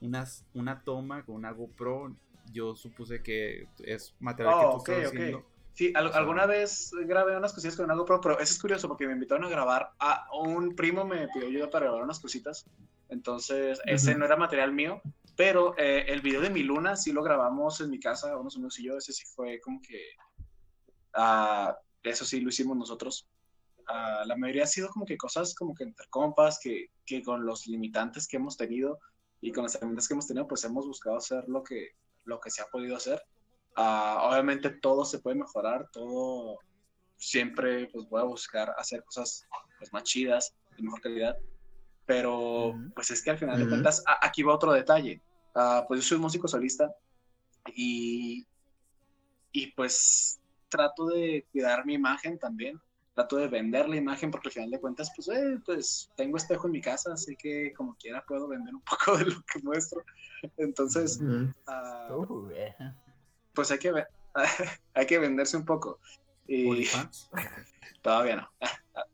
una, una toma con una GoPro. Yo supuse que es material que
Oh,
tú estás
ok, ok.
haciendo.
Sí, al- alguna vez grabé unas cosillas con una GoPro, pero eso es curioso porque me invitaron a grabar. A un primo me pidió ayuda para grabar unas cositas. Entonces, ese
Ujú.
no era material mío. Pero eh, el video de mi luna sí lo grabamos en mi casa, unos amigos y yo. Ese sí fue como que. ah, eso sí lo hicimos nosotros. Ah, la mayoría ha sido como que cosas como que entre compas, que, que con los limitantes que hemos tenido y con las herramientas que hemos tenido, pues hemos buscado hacer lo que, lo que se ha podido hacer. Ah, obviamente todo se puede mejorar, todo siempre pues voy a buscar hacer cosas pues, más chidas, de mejor calidad, pero pues es que al final de cuentas, aquí va otro detalle. Ah, pues yo soy músico solista y, y pues trato de cuidar mi imagen también, trato de vender la imagen porque al final de cuentas pues, eh, pues tengo espejo en mi casa, así que como quiera puedo vender un poco de lo que muestro. Entonces, ah,
Uh.
Pues hay que, hay que venderse un poco. Y todavía no.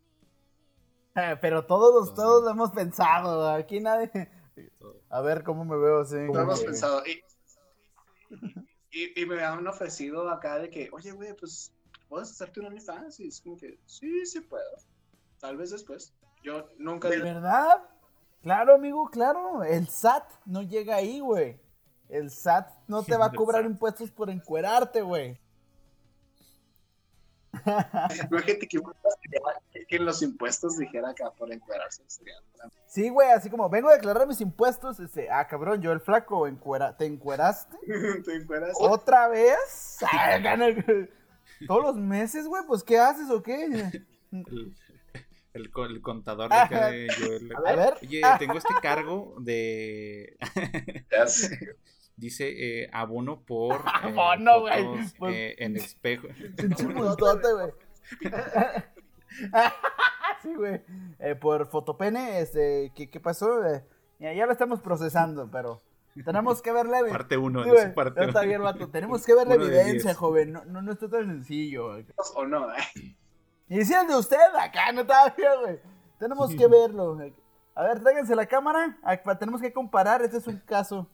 Eh, Pero todos, todos lo hemos pensado. Aquí nadie. A ver cómo me veo así.
Lo hemos pensado. Y, y, y me han ofrecido acá de que, oye, güey, pues, ¿puedes hacerte un OnlyFans? Y es como que, sí, sí puedo. Tal vez después. Yo nunca...
¿De verdad? Claro, amigo, claro. El SAT no llega ahí, güey. El SAT no te va a cobrar impuestos por encuerarte, güey.
Imagínate que, que los impuestos dijera acá por encuerarse. sería-
Sí, güey, así como vengo a declarar mis impuestos. Este, ah, cabrón, yo el flaco, encuera, ¿te encueraste?
¿Te encueras?
¿Otra vez? Gana- Todos los meses, güey, pues ¿qué haces o qué?
El, el co- el contador de acá de Joel.
A ver.
Oye, tengo este cargo de. Dice eh, abono por. eh,
Abono, güey. Pues-
eh, en espejo.
Pinche multote, güey. sí, güey. Eh, por fotopene, este, ¿qué, qué pasó? Ya, lo estamos procesando, pero tenemos que ver la evidencia.
Parte 1
Sí,
parte.
está bien, vato. Tenemos que ver la
Uno de
evidencia, joven. No, no, no está tan sencillo. güey.
¿O no? eh?
Y si el de usted, acá no está bien, güey. Tenemos que verlo. güey. A ver, tráiganse la cámara. Tenemos que comparar. Este es un caso.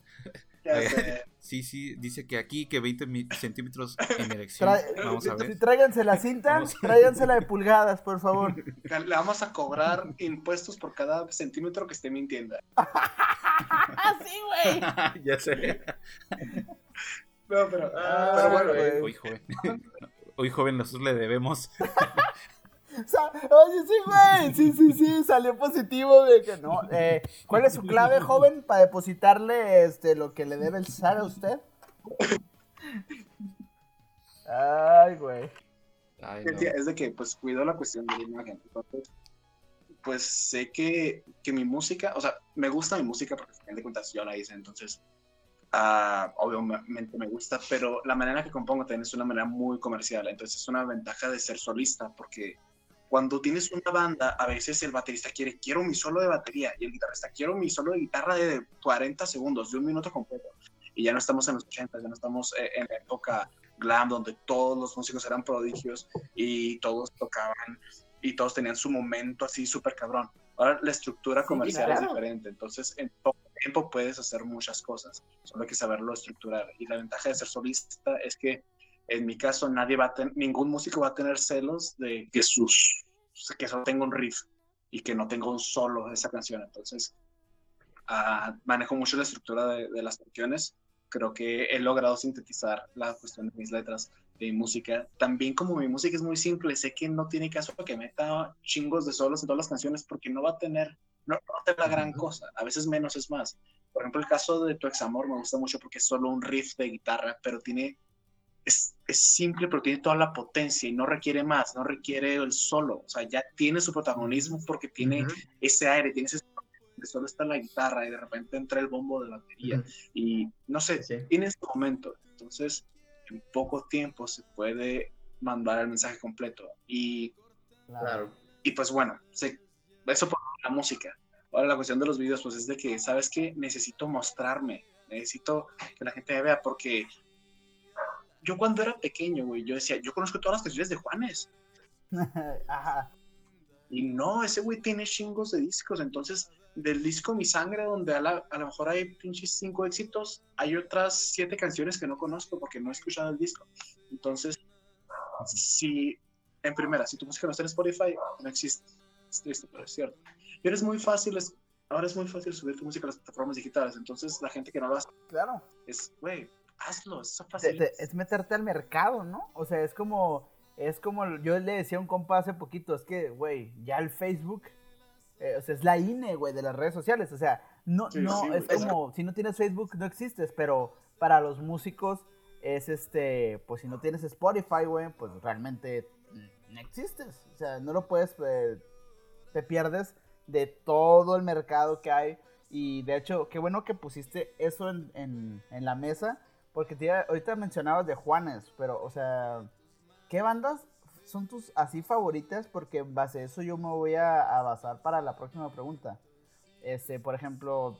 Eh. Sí, sí, dice que aquí que 20 mi- centímetros en erección.
Tra-
Vamos a ver.
Tráiganse la cinta. Tráiganse la de pulgadas, por favor.
Le vamos a cobrar impuestos por cada centímetro que esté mintiendo.
¡Ah, sí, güey!
ya sé.
No, pero,
Ah,
pero bueno,
güey.
eh,
Hoy joven. Hoy joven nosotros le debemos.
Sa- Oye, sí, güey. Sí, sí, sí. Salió positivo, güey. Que no. Eh, ¿Cuál es su clave, joven, para depositarle este, lo que le debe el SAR a usted? Ay, güey.
Ay,
es
no.
de- es de que pues cuido la cuestión de la imagen. Entonces, pues sé que, que mi música, o sea, me gusta mi música porque al final de cuentas yo la hice, entonces ah, obviamente me gusta, pero la manera que compongo también es una manera muy comercial, entonces es una ventaja de ser solista porque cuando tienes una banda, a veces el baterista quiere, quiero mi solo de batería y el guitarrista, quiero mi solo de guitarra de 40 segundos, de un minuto completo. Y ya no estamos en los 80, ya no estamos eh, en la época glam donde todos los músicos eran prodigios y todos tocaban y todos tenían su momento así súper cabrón. Ahora la estructura
Sí,
comercial es
claro.
diferente, entonces en poco tiempo puedes hacer muchas cosas, solo hay que saberlo estructurar. Y la ventaja de ser solista es que en mi caso nadie va a tener, ningún músico va a tener celos de que sus, que solo tenga un riff y que no tenga un solo de esa canción. Entonces ah, manejo mucho la estructura de, de las canciones. Creo que he logrado sintetizar la cuestión de mis letras de mi música. También como mi música es muy simple, sé que no tiene caso que meta chingos de solos en todas las canciones porque no va a tener, no, no va a tener la gran cosa. A veces menos es más. Por ejemplo, el caso de Tu Ex Amor me gusta mucho porque es solo un riff de guitarra, pero tiene, es, es simple, pero tiene toda la potencia y no requiere más, no requiere el solo. O sea, ya tiene su protagonismo porque tiene ese aire, tiene ese de solo está la guitarra y de repente entra el bombo de batería y no sé,
Sí.
tiene ese momento. Entonces, en poco tiempo se puede mandar el mensaje completo. Y,
Claro.
y pues bueno, se- eso por la música. Ahora la cuestión de los videos, pues es de que, ¿sabes qué? Necesito mostrarme, necesito que la gente me vea porque yo cuando era pequeño, güey, yo decía, yo conozco todas las canciones de Juanes.
Ajá.
Y no, ese güey tiene chingos de discos. Entonces, del disco Mi Sangre, donde a, la- a lo mejor hay pinches cinco éxitos, hay otras siete canciones que no conozco porque no he escuchado el disco. Entonces, si, en primera, si tu música no está en Spotify, no existe. Es triste, pero es cierto. Y ahora es muy fácil, es- ahora es muy fácil subir tu música a las plataformas digitales. Entonces, la gente que no lo hace
Claro.
es, güey, hazlo, es
Te-
fácil.
te- es meterte al mercado, ¿no? O sea, es como, es como, yo le decía a un compa hace poquito, es que, güey, ya el Facebook, eh, o sea, es la INE, güey, de las redes sociales, o sea, no,
Sí,
no,
sí,
es
güey.
como, si no tienes Facebook, no existes, pero para los músicos es este, pues si no tienes Spotify, güey, pues realmente no existes, o sea, no lo puedes, eh, te pierdes de todo el mercado que hay, y de hecho, qué bueno que pusiste eso en, en, en la mesa, porque te ahorita mencionabas de Juanes, pero, o sea, ¿qué bandas son tus así favoritas? Porque en base a eso yo me voy a, a basar para la próxima pregunta. Este, por ejemplo,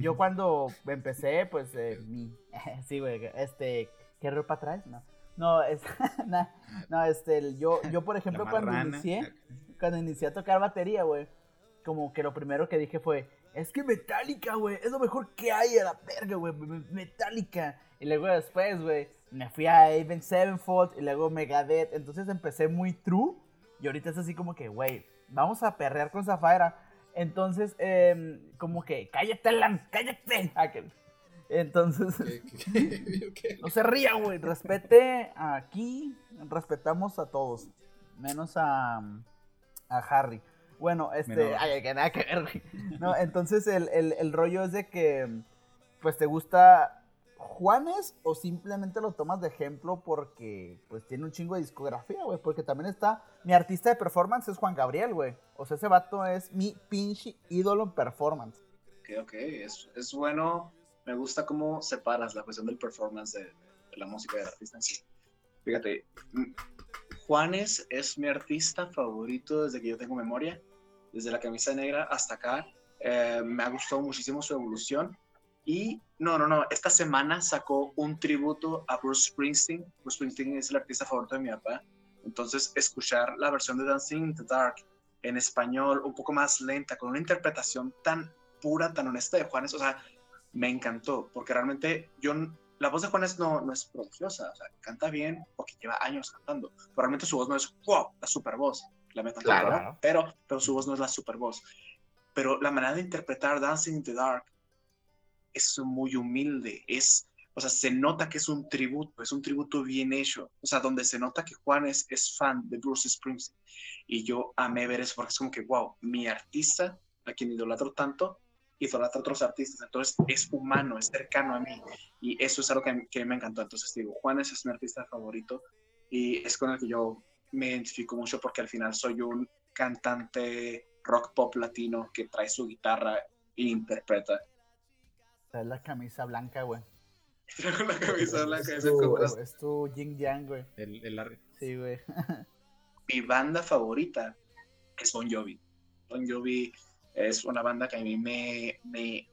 yo cuando empecé, pues, eh, mi... sí, güey, este, ¿qué ropa traes? No, no, es, na- no, este, yo, yo, por ejemplo, cuando inicié, cuando inicié a tocar batería, güey, como que lo primero que dije fue, es que Metallica, güey, es lo mejor que hay a la verga, güey, me- me- Metallica. Y luego después, güey, me fui a Avenged Sevenfold y luego Megadeth. Entonces empecé muy true. Y ahorita es así como que, güey, vamos a perrear con Zafaira. Entonces, em, como que, cállate, Lan, cállate. Ah, Entonces,
¿Qué- qué- qué-
no se rían, güey. Respete aquí, respetamos a todos. Menos a, a Harry. Bueno, este. Ay, que nada que ver, güey. No, entonces el, el, el rollo es de que. Pues te gusta Juanes o simplemente lo tomas de ejemplo porque pues tiene un chingo de discografía, güey. Porque también está. Mi artista de performance es Juan Gabriel, güey. O sea, ese vato es mi pinche ídolo en performance.
Ok, ok, es, es bueno. Me gusta cómo separas la cuestión del performance de, de la música del artista en sí. Fíjate, mm, Juanes es mi artista favorito desde que yo tengo memoria, desde la camisa negra hasta acá. Eh, me ha gustado muchísimo su evolución. Y no, no, no, esta semana sacó un tributo a Bruce Springsteen. Bruce Springsteen es el artista favorito de mi papá. Entonces, escuchar la versión de Dancing in the Dark en español, un poco más lenta, con una interpretación tan pura, tan honesta de Juanes, o sea, me encantó, porque realmente yo, la voz de Juanes no, no es prodigiosa, o sea, canta bien porque lleva años cantando, pero realmente su voz no es, wow, la super voz, la meto
Claro.
pero, pero su voz no es la super voz. Pero la manera de interpretar Dancing in the Dark es muy humilde, es, o sea, se nota que es un tributo, es un tributo bien hecho, o sea, donde se nota que Juanes es fan de Bruce Springsteen. Y yo amé ver eso porque es como que, wow, mi artista, a quien idolatro tanto, idolatra a otros artistas, entonces es humano, es cercano a mí. Y eso es algo que, que me encantó. Entonces digo, Juanes es mi artista favorito y es con el que yo me identifico mucho porque al final soy un cantante rock pop latino que trae su guitarra e interpreta.
Es la camisa blanca, güey.
Traigo la camisa blanca
Es
ese
tu,
contraste.
es tu yin yang, güey.
El, el
Sí, güey.
mi banda favorita es Bon Jovi. Bon Jovi es una banda que a mí me, me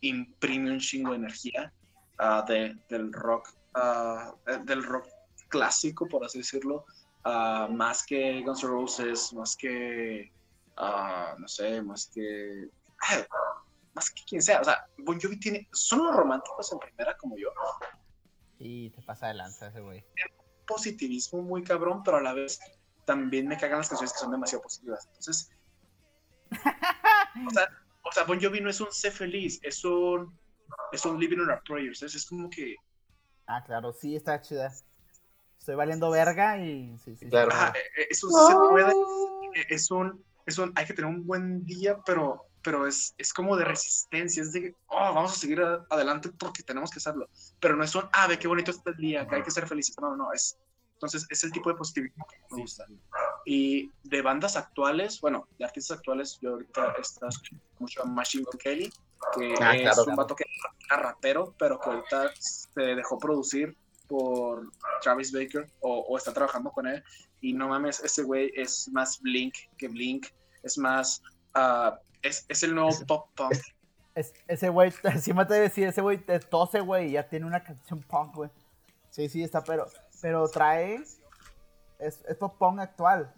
imprime un chingo de energía ah, de- del rock, eh, del rock clásico, por así decirlo, ah, más que Guns N' Roses, más que, ah, no sé, más que, más que quien sea. O sea, Bon Jovi tiene, son los románticos en primera como yo,
Y te pasa de lanza ese güey.
positivismo muy cabrón, pero a la vez también me cagan las canciones que son demasiado positivas. Entonces, o sea, o sea, Bon Jovi no es un sé feliz, es un, es un living on our prayers. Es, es como que,
Ah, claro, sí, está chida. Estoy valiendo verga y sí, sí. sí.
Claro.
ajá, es un se puede, eh, es un, es un, hay que tener un buen día, pero, pero es, es como de resistencia, es de oh, vamos a seguir a- adelante porque tenemos que hacerlo. Pero no es un, ah, ve qué bonito está el día, que hay que ser felices. No, no, no, es, entonces es el tipo de positivismo que me gusta.
sí.
Y de bandas actuales, bueno, de artistas actuales, yo ahorita está escuchando mucho a Machine Gun Kelly, que
Ah,
es
claro,
un
claro.
vato que era rapero, pero que ahorita se dejó producir por Travis Baker o, o está trabajando con él. Y no mames, ese güey es más Blink que Blink, es más, ah, es, es el nuevo pop punk.
Es- ese güey, encima te decir, ese güey te tose, güey, ya tiene una canción punk, güey. Sí, sí, está, pero, pero trae, es, es pop punk actual.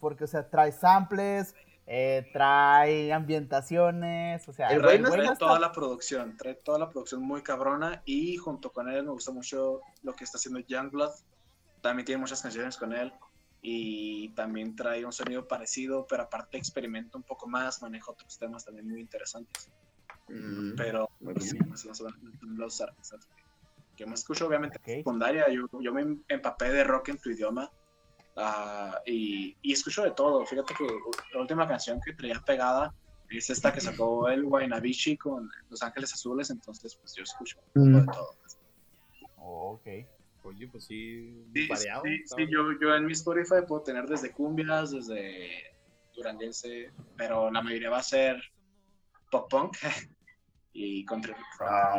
Porque, o sea, trae samples, eh, trae ambientaciones, o sea,
El no
trae
no
toda
está-
la producción, trae toda la producción muy cabrona y junto con él me gusta mucho lo que está haciendo Youngblood. También tiene muchas canciones con él y también trae un sonido parecido, pero aparte experimenta un poco más, maneja otros temas también muy interesantes.
Mm,
Pero
muy
pues, sí, más los artistas que- me escucho obviamente en
Ok.
secundaria. Yo, yo me empapé de rock en tu idioma ah, y, y escucho de todo. Fíjate que la última canción que traía pegada es esta que sacó el Guaynabichi con Los Ángeles Azules, entonces pues yo escucho un poco de todo.
Oh, ok.
Oye, pues sí,
Sí,
variado.
sí, yo, yo en mi Spotify puedo tener desde cumbias, desde duranguense, pero la mayoría va a ser pop punk y country rock.
Ah,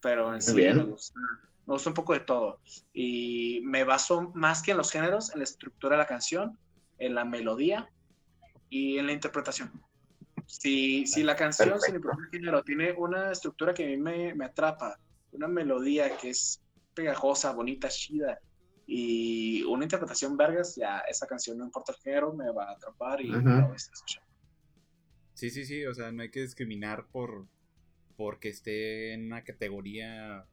pero en sí
bien.
me gusta, me gusta un poco de todo. Y me baso más que en los géneros, en la estructura de la canción, en la melodía y en la interpretación. Si, si la canción, sin
Perfecto.
importar el género, tiene una estructura que a mí me, me atrapa, una melodía que es pegajosa, bonita, chida, y una interpretación vergas, ya esa canción, no importa el género, me va a atrapar y
Ujú.
la voy a escuchando.
Sí, sí, sí, o sea, no hay que discriminar por porque esté en una categoría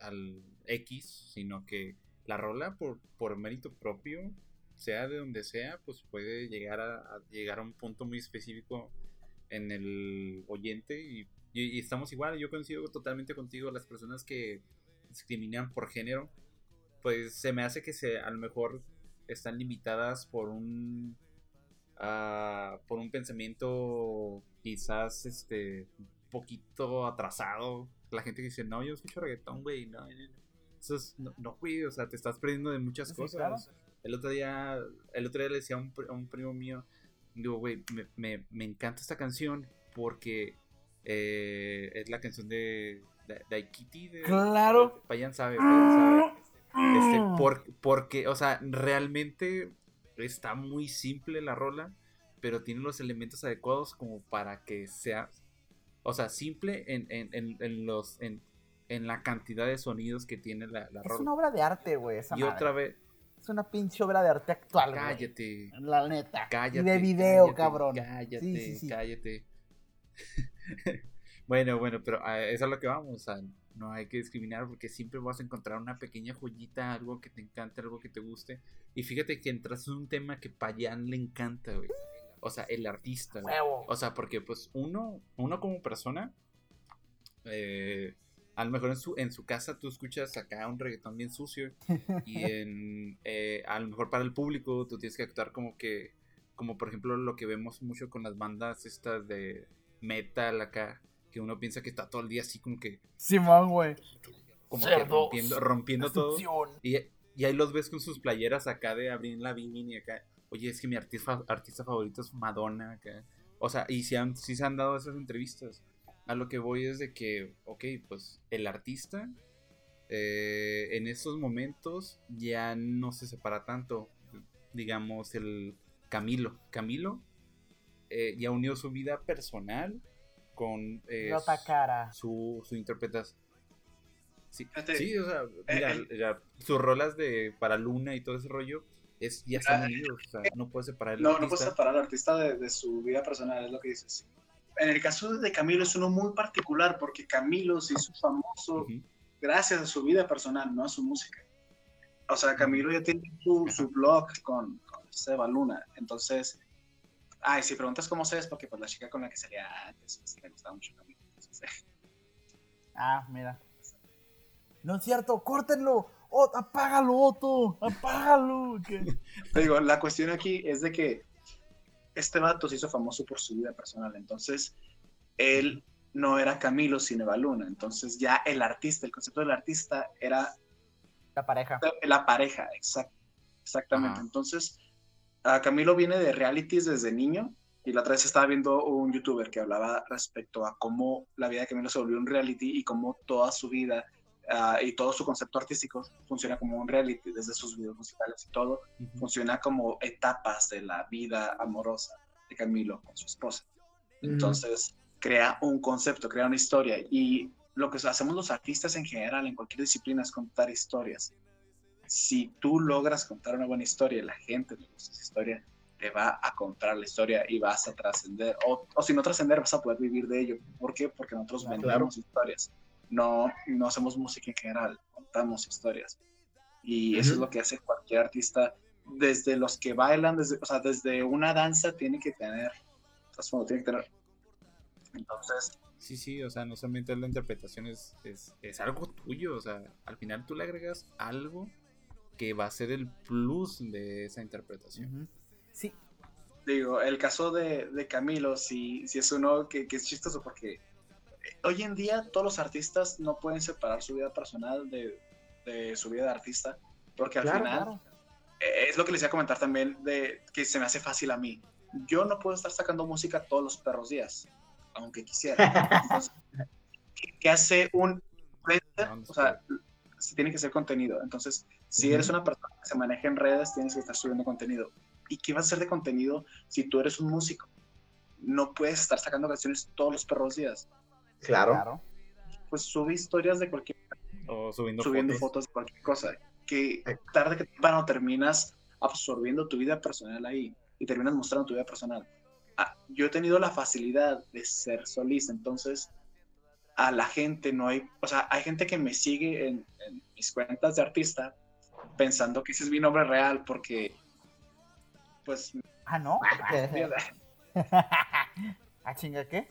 al X, sino que la rola por, por mérito propio, sea de donde sea, pues puede llegar a, llegar a un punto muy específico en el oyente y, estamos igual, yo coincido totalmente contigo, las personas que discriminan por género, pues se me hace que se, a lo mejor están limitadas por un ah, por un pensamiento quizás este poquito atrasado. La gente que dice, no, yo escucho reggaetón, güey, no, eso es, no, no, güey, o sea, te estás perdiendo de muchas
Sí,
cosas.
claro.
El otro día, el otro día le decía a un, a un primo mío, digo, güey, me, me, me encanta esta canción porque eh, es la canción de, de, de Aikiti, de,
Claro.
Payan sabe, Payan sabe. Este,
Mm.
por- porque, o sea, realmente está muy simple la rola, pero tiene los elementos adecuados como para que sea, o sea, simple en, en, en, en los, en, en la cantidad de sonidos que tiene la, la
Es
rola.
una obra de arte, güey. Esa
Y
madre.
otra vez,
Es una pinche obra de arte actual, güey.
cállate.
La neta.
Cállate.
y de video,
cállate,
cabrón.
Cállate,
Sí, sí, sí.
cállate. bueno, bueno, pero a eso es lo que vamos. O sea, no hay que discriminar porque siempre vas a encontrar una pequeña joyita, algo que te encante, algo que te guste. Y fíjate que entras en un tema que Payan le encanta, güey. O sea, el artista.
Huevo.
O sea, porque pues uno, uno como persona, eh, a lo mejor en su, en su casa tú escuchas acá un reggaetón bien sucio y en, eh, a lo mejor para el público tú tienes que actuar como que, como por ejemplo lo que vemos mucho con las bandas estas de metal acá, que uno piensa que está todo el día así como que,
Simón, güey.
como que rompiendo, rompiendo todo. Y, y ahí los ves con sus playeras acá de Abril Lavigne y acá. Oye, es que mi artista, artista favorito es Madonna. O sea, y si han, sí se han dado esas entrevistas. A lo que voy es de que, ok, pues el artista eh, en estos momentos ya no se separa tanto. Digamos, el Camilo. Camilo eh, ya unió su vida personal con eh,
cara.
su, su interpretación. Sí, o sea, mira,
el-
ya, sus rolas de para Luna y todo ese rollo es, ya están
Ah,
unidos, o sea, no puedes separar el
No, no
artista.
puedes separar al artista de, de su vida personal, es lo que dices. En el caso de Camilo es uno muy particular porque Camilo se hizo famoso gracias a su vida personal, no a su música. O sea, Camilo ya tiene su, su blog con, con Seba Luna. Entonces, ay, si preguntas cómo sé es porque pues la chica con la que salía antes pues, le gustaba mucho Camilo. Entonces, eh,
Ah, mira. No es cierto, córtenlo. Oh, apágalo, Otto. Apágalo.
Digo, la cuestión aquí es de que este vato se hizo famoso por su vida personal. Entonces, él no era Camilo sino Eva Luna. Entonces, ya el artista, el concepto del artista era
La pareja.
la pareja, exact, exactamente.
Ajá.
Entonces, a Camilo viene de realities desde niño y la otra vez estaba viendo un youtuber que hablaba respecto a cómo la vida de Camilo se volvió un reality y cómo toda su vida ah, y todo su concepto artístico funciona como un reality, desde sus videos musicales y todo,
Ujú.
funciona como etapas de la vida amorosa de Camilo con su esposa. Entonces, crea un concepto, crea una historia y lo que hacemos los artistas en general en cualquier disciplina es contar historias. Si tú logras contar una buena historia y la gente le gusta esa historia, te va a contar la historia y vas a trascender. O, o si no trascender, vas a poder vivir de ello. ¿Por qué? Porque nosotros
Ah,
vendemos historias. No, no hacemos música en general, contamos historias. Y eso es lo que hace cualquier artista, desde los que bailan, desde, o sea, desde una danza tiene que tener, trasfondo, tiene que tener. Entonces,
Sí, sí, o sea, no solamente la interpretación es, es, es algo tuyo, o sea, al final tú le agregas algo que va a ser el plus de esa interpretación.
Sí,
digo, el caso de, de Camilo, si, si es uno que, que es chistoso porque hoy en día todos los artistas no pueden separar su vida personal de, de su vida de artista, porque al
claro,
final
claro.
eh, es lo que les iba a comentar también de que se me hace fácil a mí. Yo no puedo estar sacando música todos los perros días, aunque quisiera. Entonces, ¿qué, qué hace un O sea, se tiene que ser contenido. Entonces, si eres una persona que se maneja en redes, tienes que estar subiendo contenido. ¿Y qué vas a hacer de contenido si tú eres un músico? No puedes estar sacando canciones todos los perros días.
Claro.
Claro.
Pues sube historias de cualquier
O subiendo,
subiendo
fotos.
fotos de cualquier cosa, que tarde que temprano terminas absorbiendo tu vida personal ahí y terminas mostrando tu vida personal. Ah, yo he tenido la facilidad de ser solista, entonces a la gente no hay, o sea, hay gente que me sigue en, en mis cuentas de artista pensando que ese es mi nombre real porque, pues,
Ah, no. ah, chinga, ¿qué?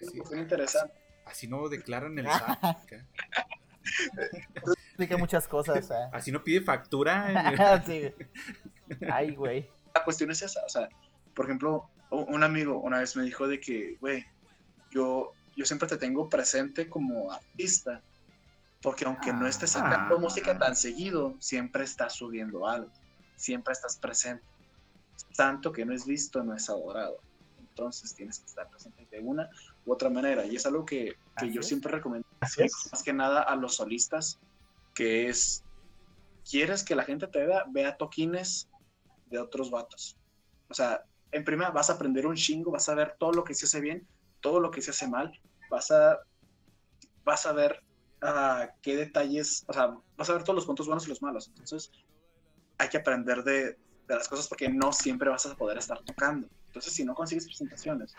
Ups.
es cuestión interesante.
Así no declaran el SAT. acá.
explica muchas cosas. ¿eh?
Así no pide factura.
Sí. Ay, güey.
La cuestión es esa, o sea, por ejemplo, un amigo una vez me dijo de que, güey, yo, yo siempre te tengo presente como artista, porque aunque no estés sacando
Ah.
música tan seguido, siempre estás subiendo algo, siempre estás presente. Tanto que no es visto, no es adorado. Entonces tienes que estar presente de una u otra manera. Y es algo que, que yo siempre recomiendo, más que nada a los solistas, que es, ¿quieres que la gente te vea? Vea toquines de otros vatos. O sea, en primera vas a aprender un chingo, vas a ver todo lo que se hace bien, todo lo que se hace mal, vas a, vas a ver ah, qué detalles, o sea, vas a ver todos los puntos buenos y los malos. Entonces, hay que aprender de, de las cosas porque no siempre vas a poder estar tocando. Entonces, si no consigues presentaciones,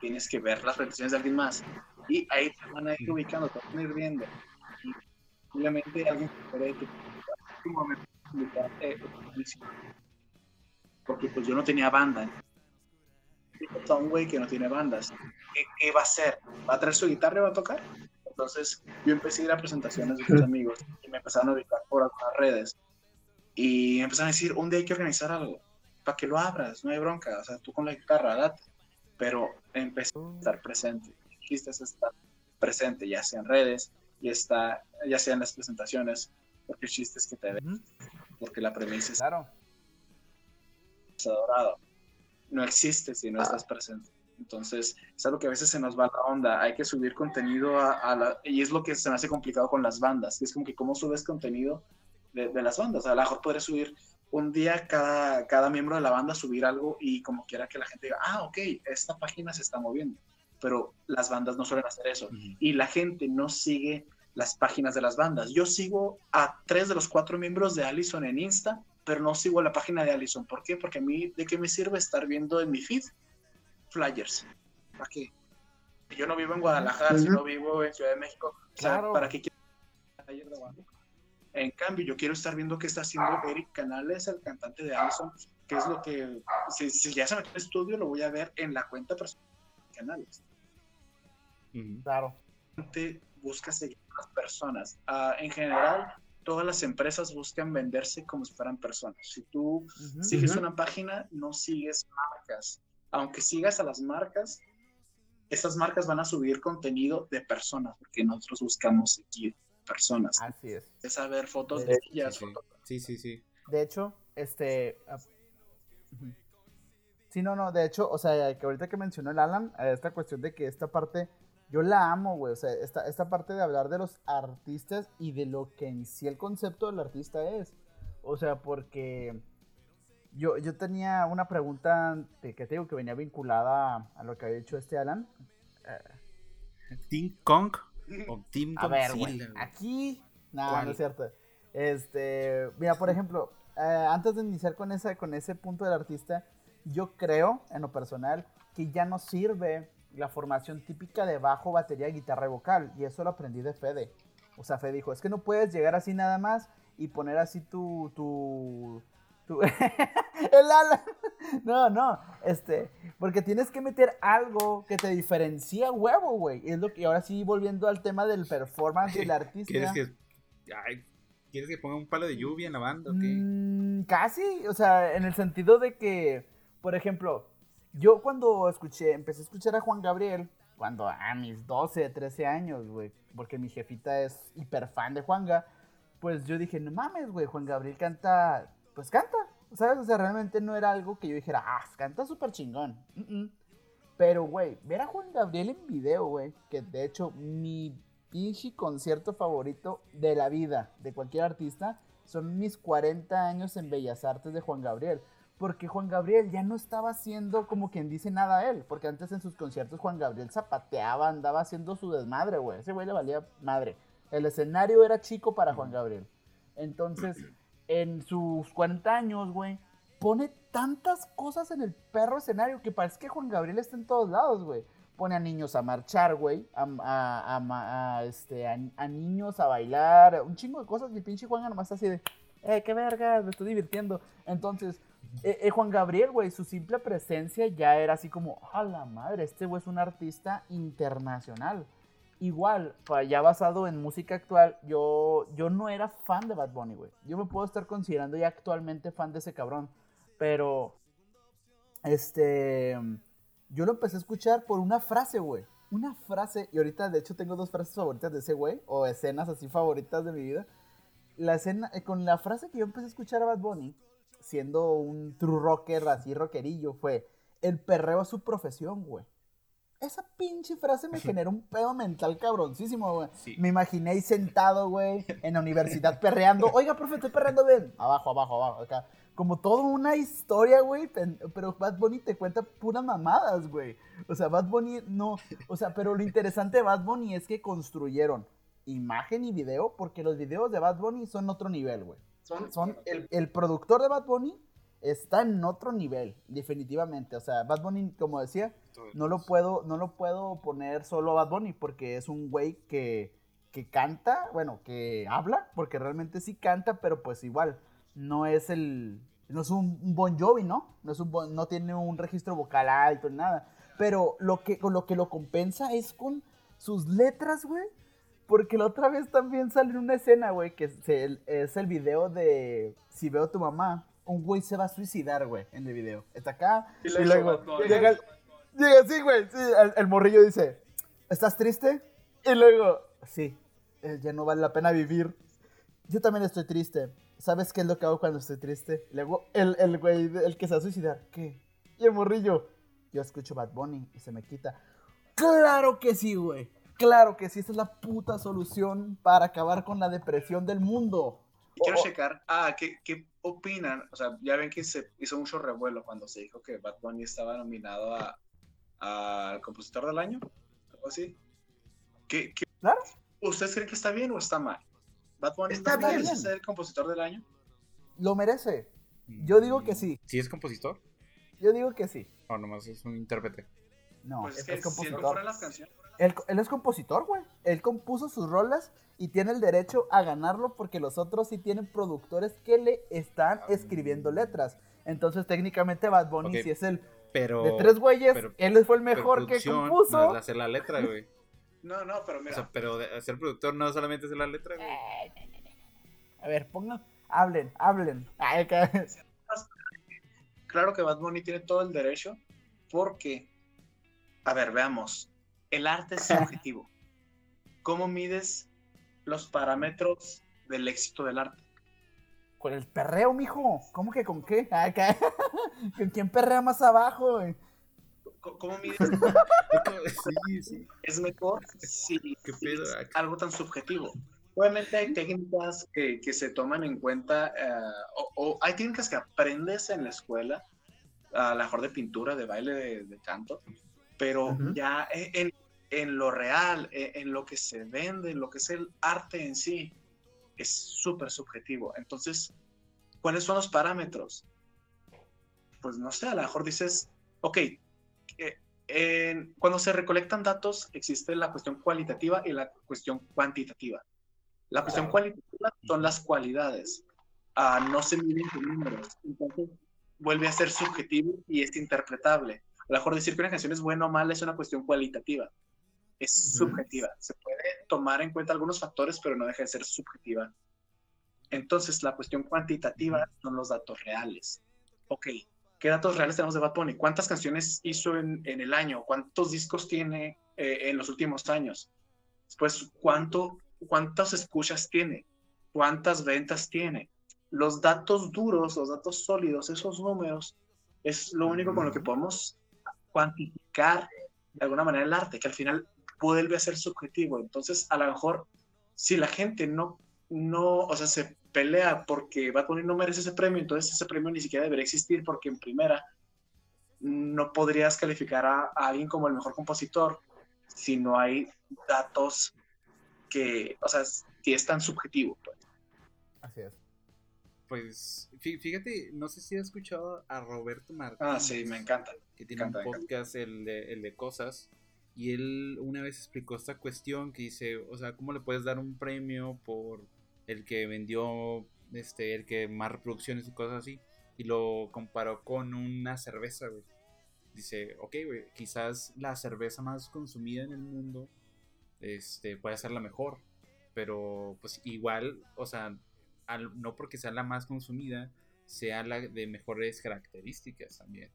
tienes que ver las presentaciones de alguien más y ahí te van a ir ubicando, te van a ir viendo. Y simplemente alguien puede que eh, porque pues yo no tenía banda. Está un güey que no tiene bandas. ¿Qué, qué va a hacer? ¿Va a traer su guitarra y va a tocar? Entonces yo empecé a ir a presentaciones de mis amigos y me empezaron a ubicar por algunas redes. Y empezaron a decir, un día hay que organizar algo, para que lo abras, no hay bronca, o sea, tú con la guitarra, date. Pero empecé a estar presente. El chiste es estar presente, ya sea en redes, y está, ya sea en las presentaciones, porque el chiste es que te
Ujú,
porque la premisa es
Claro.
adorado. No existe si no estás presente. Entonces, es algo que a veces se nos va la onda. Hay que subir contenido a, a la... Y es lo que se me hace complicado con las bandas. Es como que cómo subes contenido de, de las bandas. A lo mejor podrías subir un día cada, cada miembro de la banda subir algo y como quiera que la gente diga, ah, ok, esta página se está moviendo. Pero las bandas no suelen hacer eso. Y la gente no sigue las páginas de las bandas. Yo sigo a tres de los cuatro miembros de Allison en Insta, pero no sigo la página de Allison. ¿Por qué? Porque a mí, ¿de qué me sirve estar viendo en mi feed flyers? ¿Para qué? Yo no vivo en Guadalajara, si no vivo en Ciudad de México. O sea,
Claro.
¿para qué quiero de Guadalupe? En cambio, yo quiero estar viendo qué está haciendo Eric Canales, el cantante de Allison, qué es lo que, si, si ya se metió en el estudio, lo voy a ver en la cuenta personal de Canales.
Claro.
busca seguir a las personas. Ah, en general, todas las empresas buscan venderse como si fueran personas. Si tú sigues una página, no sigues marcas. Aunque sigas a las marcas, esas marcas van a subir contenido de personas, porque nosotros buscamos seguir personas.
Así es.
Es saber fotos
De
de
hecho,
ellas,
Sí, sí.
fotos
Sí, sí, sí.
De hecho, este. ah. Sí, no, no, de hecho, o sea, que ahorita que mencionó el Alan, eh, esta cuestión de que esta parte, yo la amo, güey, o sea, esta, esta parte de hablar de los artistas y de lo que en sí el concepto del artista es. O sea, porque yo, yo tenía una pregunta de, que te digo que venía vinculada a, a lo que había dicho este Alan.
Team Kong o Team
A ver, aquí. No,
¿Cuál?
no es cierto. Este, mira, por ejemplo, eh, antes de iniciar con, esa, con ese punto del artista, yo creo, en lo personal, que ya no sirve la formación típica de bajo, batería, guitarra y vocal. Y eso lo aprendí de Fede. O sea, Fede dijo, es que no puedes llegar así nada más y poner así tu... tu, el ala. No, no, este, porque tienes que meter algo que te diferencia huevo, güey. Y es lo que ahora sí volviendo al tema del performance del artista.
¿Quieres que, ay, ¿Quieres que ponga un palo de lluvia en la banda o qué?
Mm, casi, o sea, en el sentido de que, por ejemplo, yo cuando escuché, empecé a escuchar a Juan Gabriel, cuando a mis 12, 13 años, güey, porque mi jefita es hiper fan de Juanga, pues yo dije, no mames, güey, Juan Gabriel canta, pues canta, ¿sabes? O sea, realmente no era algo que yo dijera, ah, canta súper chingón. Pero, güey, ver a Juan Gabriel en video, güey, que de hecho mi pinche concierto favorito de la vida de cualquier artista son mis 40 años en Bellas Artes de Juan Gabriel. Porque Juan Gabriel ya no estaba haciendo como quien dice nada a él. Porque antes en sus conciertos Juan Gabriel zapateaba, andaba haciendo su desmadre, güey. Ese güey le valía madre. El escenario era chico para Juan Gabriel. Entonces, en sus 40 años, güey, pone tantas cosas en el perro escenario que parece que Juan Gabriel está en todos lados, güey. Pone a niños a marchar, güey. A, a- a este, a niños a bailar. Un chingo de cosas. Y el pinche Juan nomás está así de, eh, qué verga, me estoy divirtiendo. Entonces, eh, eh, Juan Gabriel, güey, su simple presencia ya era así como, a la madre, este güey es un artista internacional. Igual, ya basado en música actual, yo, yo no era fan de Bad Bunny, güey. Yo me puedo estar considerando ya actualmente fan de ese cabrón. Pero, este, yo lo empecé a escuchar por una frase, güey. Una frase, y ahorita de hecho tengo dos frases favoritas de ese güey, o escenas así favoritas de mi vida. La escena, eh, con la frase que yo empecé a escuchar a Bad Bunny, siendo un true rocker, así rockerillo, fue, el perreo es su profesión, güey. Esa pinche frase me generó un pedo mental cabroncísimo, güey. Me imaginé ahí sentado, güey, en la universidad perreando. Oiga, profe, estoy perreando bien. Abajo, abajo, abajo, acá. Como toda una historia, güey. Pero Bad Bunny te cuenta puras mamadas, güey. O sea, Bad Bunny no. O sea, pero lo interesante de Bad Bunny es que construyeron imagen y video, porque los videos de Bad Bunny son otro nivel, güey. Son, son el, el productor de Bad Bunny está en otro nivel, definitivamente. O sea, Bad Bunny, como decía, no lo puedo, no lo puedo poner solo a Bad Bunny porque es un güey que, que canta, bueno, que habla, porque realmente sí canta, pero pues igual, no es el, no es un Bon Jovi, ¿no? No, es un no tiene un registro vocal alto, ni nada. Pero lo que, lo que lo compensa es con sus letras, güey. Porque la otra vez también sale una escena, güey, que es el video de Si veo a tu mamá un güey se va a suicidar, güey, en el video. Está acá y, luego llega, llega así, güey, sí, el, morrillo dice, ¿estás triste? Y luego, sí, eh, ya no vale la pena vivir. Yo también estoy triste. ¿Sabes qué es lo que hago cuando estoy triste? Luego, el, el güey, el que se va a suicidar, ¿qué? Y el morrillo, yo escucho Bad Bunny y se me quita. Claro que sí, güey. Claro que sí, esta es la puta solución para acabar con la depresión del mundo.
quiero checar, ah, ¿qué, ¿qué, opinan? O sea, ya ven que se hizo mucho revuelo cuando se dijo que Bad Bunny estaba nominado al compositor del año, algo así. ¿Qué, ¿Ustedes creen que está bien o está mal? ¿Bad Bunny está merece ser el compositor del año?
Lo merece. Yo digo que sí.
¿Sí es compositor?
Yo digo que sí.
O nomás es un intérprete.
No, pues es, compositor. las canciones, él, es compositor, güey. Él compuso sus rolas y tiene el derecho a ganarlo porque los otros sí tienen productores que le están escribiendo letras. Entonces, técnicamente, Bad Bunny sí es el
pero,
de tres güeyes. él fue el mejor que compuso.
No hacer la letra, güey.
no, no, pero mira.
O sea, pero ser productor no solamente hacer la letra, güey.
A ver, pongan, hablen, hablen.
Claro que Bad Bunny tiene todo el derecho porque, a ver, veamos el arte es subjetivo. ¿Cómo mides los parámetros del éxito del arte?
Con el perreo, mijo. ¿Cómo que con qué? ¿Con quién perrea más abajo?
¿Cómo mides? sí, sí. Es mejor si algo tan subjetivo. Obviamente hay técnicas que, se toman en cuenta, eh, o, hay técnicas que aprendes en la escuela, a lo mejor de pintura, de baile, de canto, pero ya en, en, lo real, e, en, lo que se vende, en lo que es el arte en sí, es súper subjetivo. Entonces, ¿cuáles son los parámetros? Pues no sé, a lo mejor dices, ok, eh, cuando se recolectan datos existe la cuestión cualitativa y la cuestión cuantitativa. La cuestión cualitativa son las cualidades, ah, no se miden con números, entonces vuelve a ser subjetivo y es interpretable. A lo mejor decir que una canción es buena o mala es una cuestión cualitativa, es subjetiva. Se puede tomar en cuenta algunos factores, pero no deja de ser subjetiva. Entonces, la cuestión cuantitativa son los datos reales. Ok, ¿qué datos reales tenemos de Bad Bunny? ¿Cuántas canciones hizo en, el año? ¿Cuántos discos tiene eh, en los últimos años? Después, ¿cuánto, ¿cuántas escuchas tiene? ¿Cuántas ventas tiene? Los datos duros, los datos sólidos, esos números, es lo único con lo que podemos cuantificar de alguna manera el arte, que al final vuelve a ser subjetivo. Entonces, a lo mejor, si la gente no, no, o sea, se pelea porque Bad Bunny no merece ese premio, entonces ese premio ni siquiera debería existir porque en primera no podrías calificar a, alguien como el mejor compositor si no hay datos que, o sea, si es tan subjetivo. Pues.
Así es
pues fíjate, no sé si has escuchado a Roberto Martínez.
Ah, sí, me encanta.
Que tiene un podcast, el de, el de cosas. Y él una vez explicó esta cuestión que dice, o sea, ¿cómo le puedes dar un premio por el que vendió, este, el que más reproducciones y cosas así? Y lo comparó con una cerveza, güey. Dice, ok, güey, quizás la cerveza más consumida en el mundo este, puede ser la mejor. Pero pues igual, o sea, no porque sea la más consumida, sea la de mejores características también.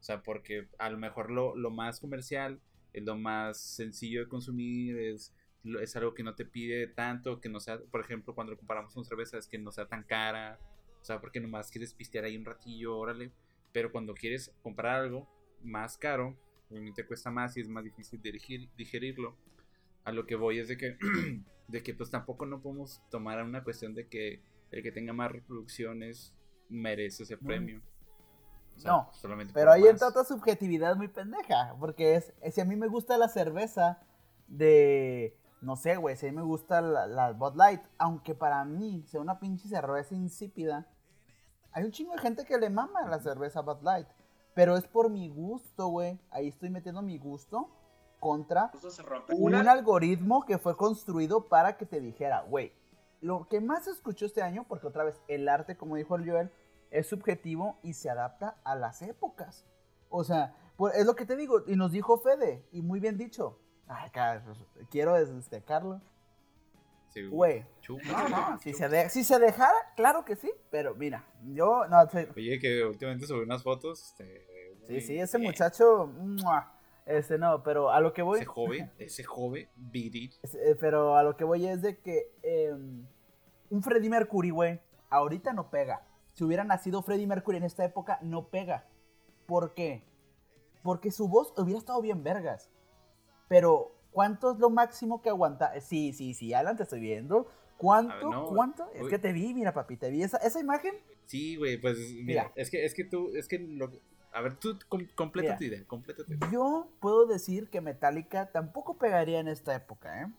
O sea, porque a lo mejor lo, lo más comercial es lo más sencillo de consumir, es, es algo que no te pide tanto, que no sea, por ejemplo, cuando lo comparamos con cerveza, es que no sea tan cara, o sea, porque nomás quieres pistear ahí un ratillo, órale, pero cuando quieres comprar algo más caro, obviamente cuesta más y es más difícil dirigir, digerirlo. A lo que voy es de que, de que pues tampoco no podemos tomar una cuestión de que el que tenga más reproducciones merece ese premio.
no, pero ahí entra otra subjetividad muy pendeja, porque es, si a mí me gusta la cerveza de, no sé, güey, si a mí me gusta la, la Bud Light, aunque para mí sea una pinche cerveza insípida, hay un chingo de gente que le mama la cerveza Bud Light, pero es por mi gusto, güey, ahí estoy metiendo mi gusto contra un algoritmo que fue construido para que te dijera, güey, lo que más se escuchó este año, porque otra vez el arte, como dijo el Joel, es subjetivo y se adapta a las épocas. O sea, es lo que te digo, y nos dijo Fede, y muy bien dicho. Ay, quiero destacarlo. Güey, no, no, si se, si se dejara, claro que sí, pero mira, yo no
Oye, que últimamente subí unas fotos. Este,
sí, sí, ese muchacho. Ese no, pero a lo que voy.
Ese joven, ese joven, viril.
Eh, pero a lo que voy es de que em, un Freddie Mercury, güey, ahorita no pega. Si hubiera nacido Freddie Mercury en esta época, no pega. ¿Por qué? Porque su voz hubiera estado bien vergas. Pero, ¿cuánto es lo máximo que aguanta? Eh, sí, sí, sí, Alan, te estoy viendo. ¿Cuánto? ¿Cuánto? Es que te vi, mira, papi, te vi esa, esa imagen.
Sí, güey, pues mira, es que es que tú, es que lo, a ver, tú completa tu idea,
Yo puedo decir que Metallica tampoco pegaría en esta época, ¿eh?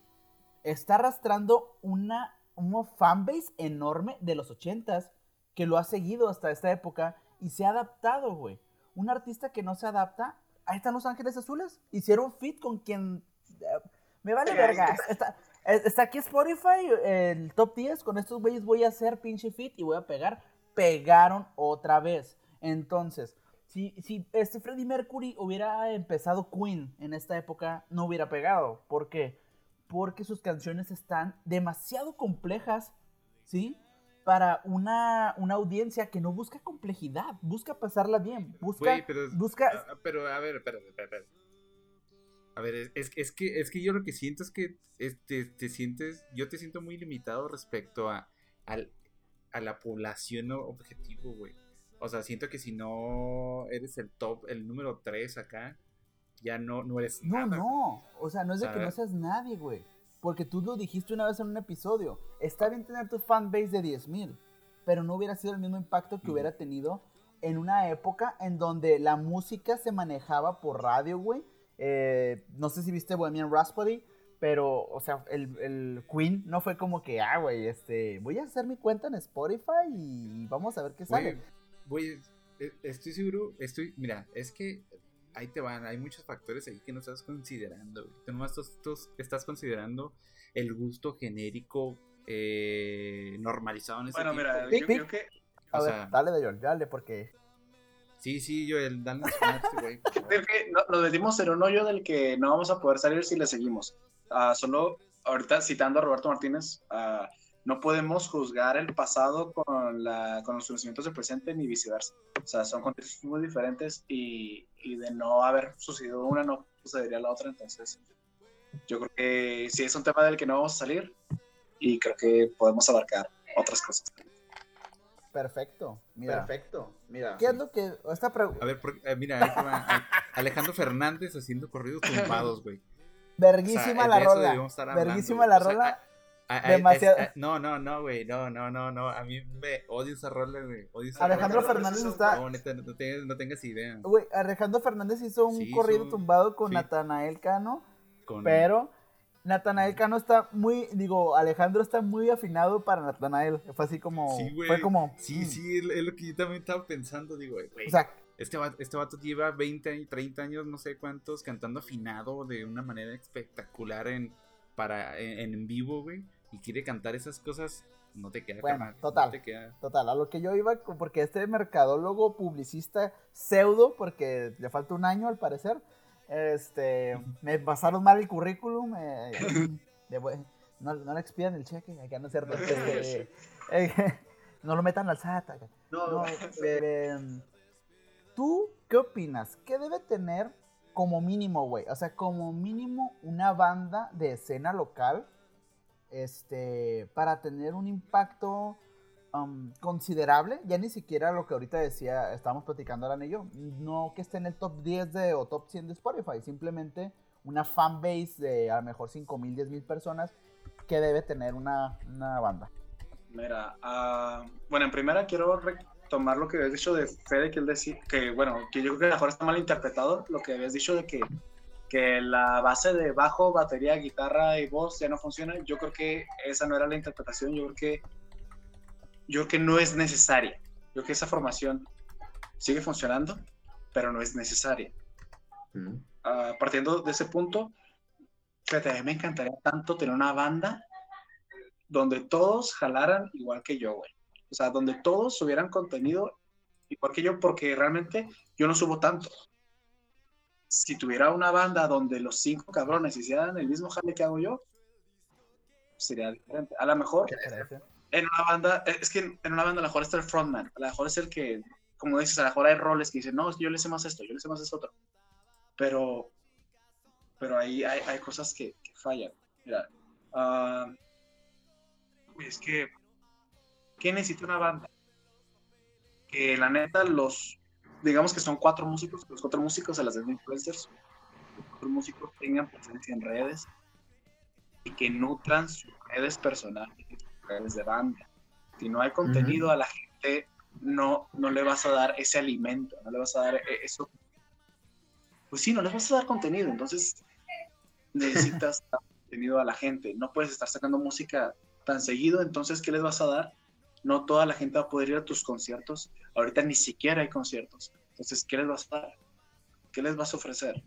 Está arrastrando una, una fanbase enorme de los ochentas que lo ha seguido hasta esta época y se ha adaptado, güey. Un artista que no se adapta, ahí están Los Ángeles Azules. Hicieron fit con quien... Eh, me vale verga. Está, está aquí Spotify, el top 10. Con estos güeyes voy a hacer pinche fit y voy a pegar. Pegaron otra vez. Entonces, si, si este Freddie Mercury hubiera empezado Queen en esta época, no hubiera pegado. ¿Por qué? Porque sus canciones están demasiado complejas, ¿sí? Para una, audiencia que no busca complejidad, busca pasarla bien, busca...
pero,
busca...
pero a ver, espera, espera, A ver, es, es, que, es que yo lo que siento es que este, te sientes, yo te siento muy limitado respecto a, a la población objetivo, güey. O sea, siento que si no eres el top, el número 3 acá, ya no, no eres
no, nada. No, no. O sea, no es de que no seas nadie, güey. Porque tú lo dijiste una vez en un episodio. Está bien tener tu fanbase de 10.000, pero no hubiera sido el mismo impacto que hubiera tenido en una época en donde la música se manejaba por radio, güey. Eh, no sé si viste Bohemian Rhapsody, pero, o sea, el, el, Queen no fue como que, ah, güey, este, voy a hacer mi cuenta en Spotify y vamos a ver qué sale
voy, e, estoy seguro, estoy, mira, es que ahí te van, hay muchos factores ahí que no estás considerando. Tú nomás estás considerando el gusto genérico eh, normalizado en ese
Bueno, mira, yo creo que...
A ver, dale de Joel, dale porque...
Sí, sí, yo el dale
güey. nos metimos en un hoyo del que no vamos a poder salir si le seguimos. Uh, solo ahorita citando a Roberto Martínez, uh, no podemos juzgar el pasado con, la, con los conocimientos del presente ni viceversa. O sea, son contextos muy diferentes y, y de no haber sucedido una no sucedería la otra. Entonces, yo creo que sí es un tema del que no vamos a salir y creo que podemos abarcar otras cosas.
Perfecto, mira.
Perfecto, mira.
¿Qué es lo que esta
A ver, eh, mira, Alejandro Fernández haciendo corridos tumbados, güey.
Verguísima la rola. Verguísima la rola.
Demasiado. no, no, no, güey. No, no, no, no. A mí me odio esa rola, güey.
Alejandro Fernández está.
No, no, tengas, idea.
Güey, Alejandro Fernández hizo un corrido tumbado con Natanael Cano. Pero Natanael Cano está muy. Digo, Alejandro está muy afinado para Natanael. Fue así como. Sí, güey. Fue como.
Sí, mm. sí, es lo que yo también estaba pensando. Digo, güey.
O sea,
este vato, este vato lleva 20 y 30 años, no sé cuántos, cantando afinado de una manera espectacular en, para, en, en vivo, güey y quiere cantar esas cosas, no te queda
bueno, total, total, a lo que yo iba, porque este mercadólogo publicista pseudo, porque le falta un año al parecer, Este, me pasaron mal el currículum. eh, de no, no le expidan el cheque, acá no cierto. este, eh, no lo metan al SAT. acá. No, eh, ¿Tú qué opinas? ¿Qué debe tener como mínimo, güey? O sea, como mínimo una banda de escena local este, para tener un impacto um, considerable. Ya ni siquiera lo que ahorita decía, estábamos platicando Alan y yo. No que esté en el top 10 de, o top 100 de Spotify, simplemente una fanbase de a lo mejor 5 mil, 10 mil personas que debe tener una, una banda.
Mira, ah, bueno, en primera quiero retomar lo que habías dicho de Fede, que él decía, que bueno, que yo creo que a lo mejor está mal interpretado, lo que habías dicho de que, que la base de bajo, batería, guitarra y voz ya no funciona. Yo creo que esa no era la interpretación, yo creo que, yo creo que no es necesaria. Yo creo que esa formación sigue funcionando, pero no es necesaria.
Mm.
Ah, partiendo de ese punto, a mí me encantaría tanto tener una banda donde todos jalaran igual que yo, güey. O sea, donde todos subieran contenido igual que yo, porque realmente yo no subo tanto. Si tuviera una banda donde los cinco cabrones hicieran el mismo jale que hago yo, sería diferente. A lo mejor en una banda, es que en una banda a lo mejor está el frontman, a lo mejor es el que, como dices, a lo mejor hay roles que dicen, no, yo le sé más esto, yo le sé más esto otro. Pero, pero ahí hay, hay cosas que, que fallan. Mira, uy, es que, ¿qué necesita una banda? Que la neta, los, digamos que son cuatro músicos, los cuatro músicos se las den influencers, los cuatro músicos tengan presencia en redes y que nutran sus redes personales redes de banda. Si no hay contenido a la gente, no, no le vas a dar ese alimento, no le vas a dar e- eso. Pues sí, no le vas a dar contenido, entonces necesitas dar contenido a la gente. No puedes estar sacando música tan seguido, entonces, ¿qué les vas a dar? No toda la gente va a poder ir a tus conciertos. Ahorita ni siquiera hay conciertos. Entonces, ¿qué les vas a dar? ¿Qué les vas a ofrecer?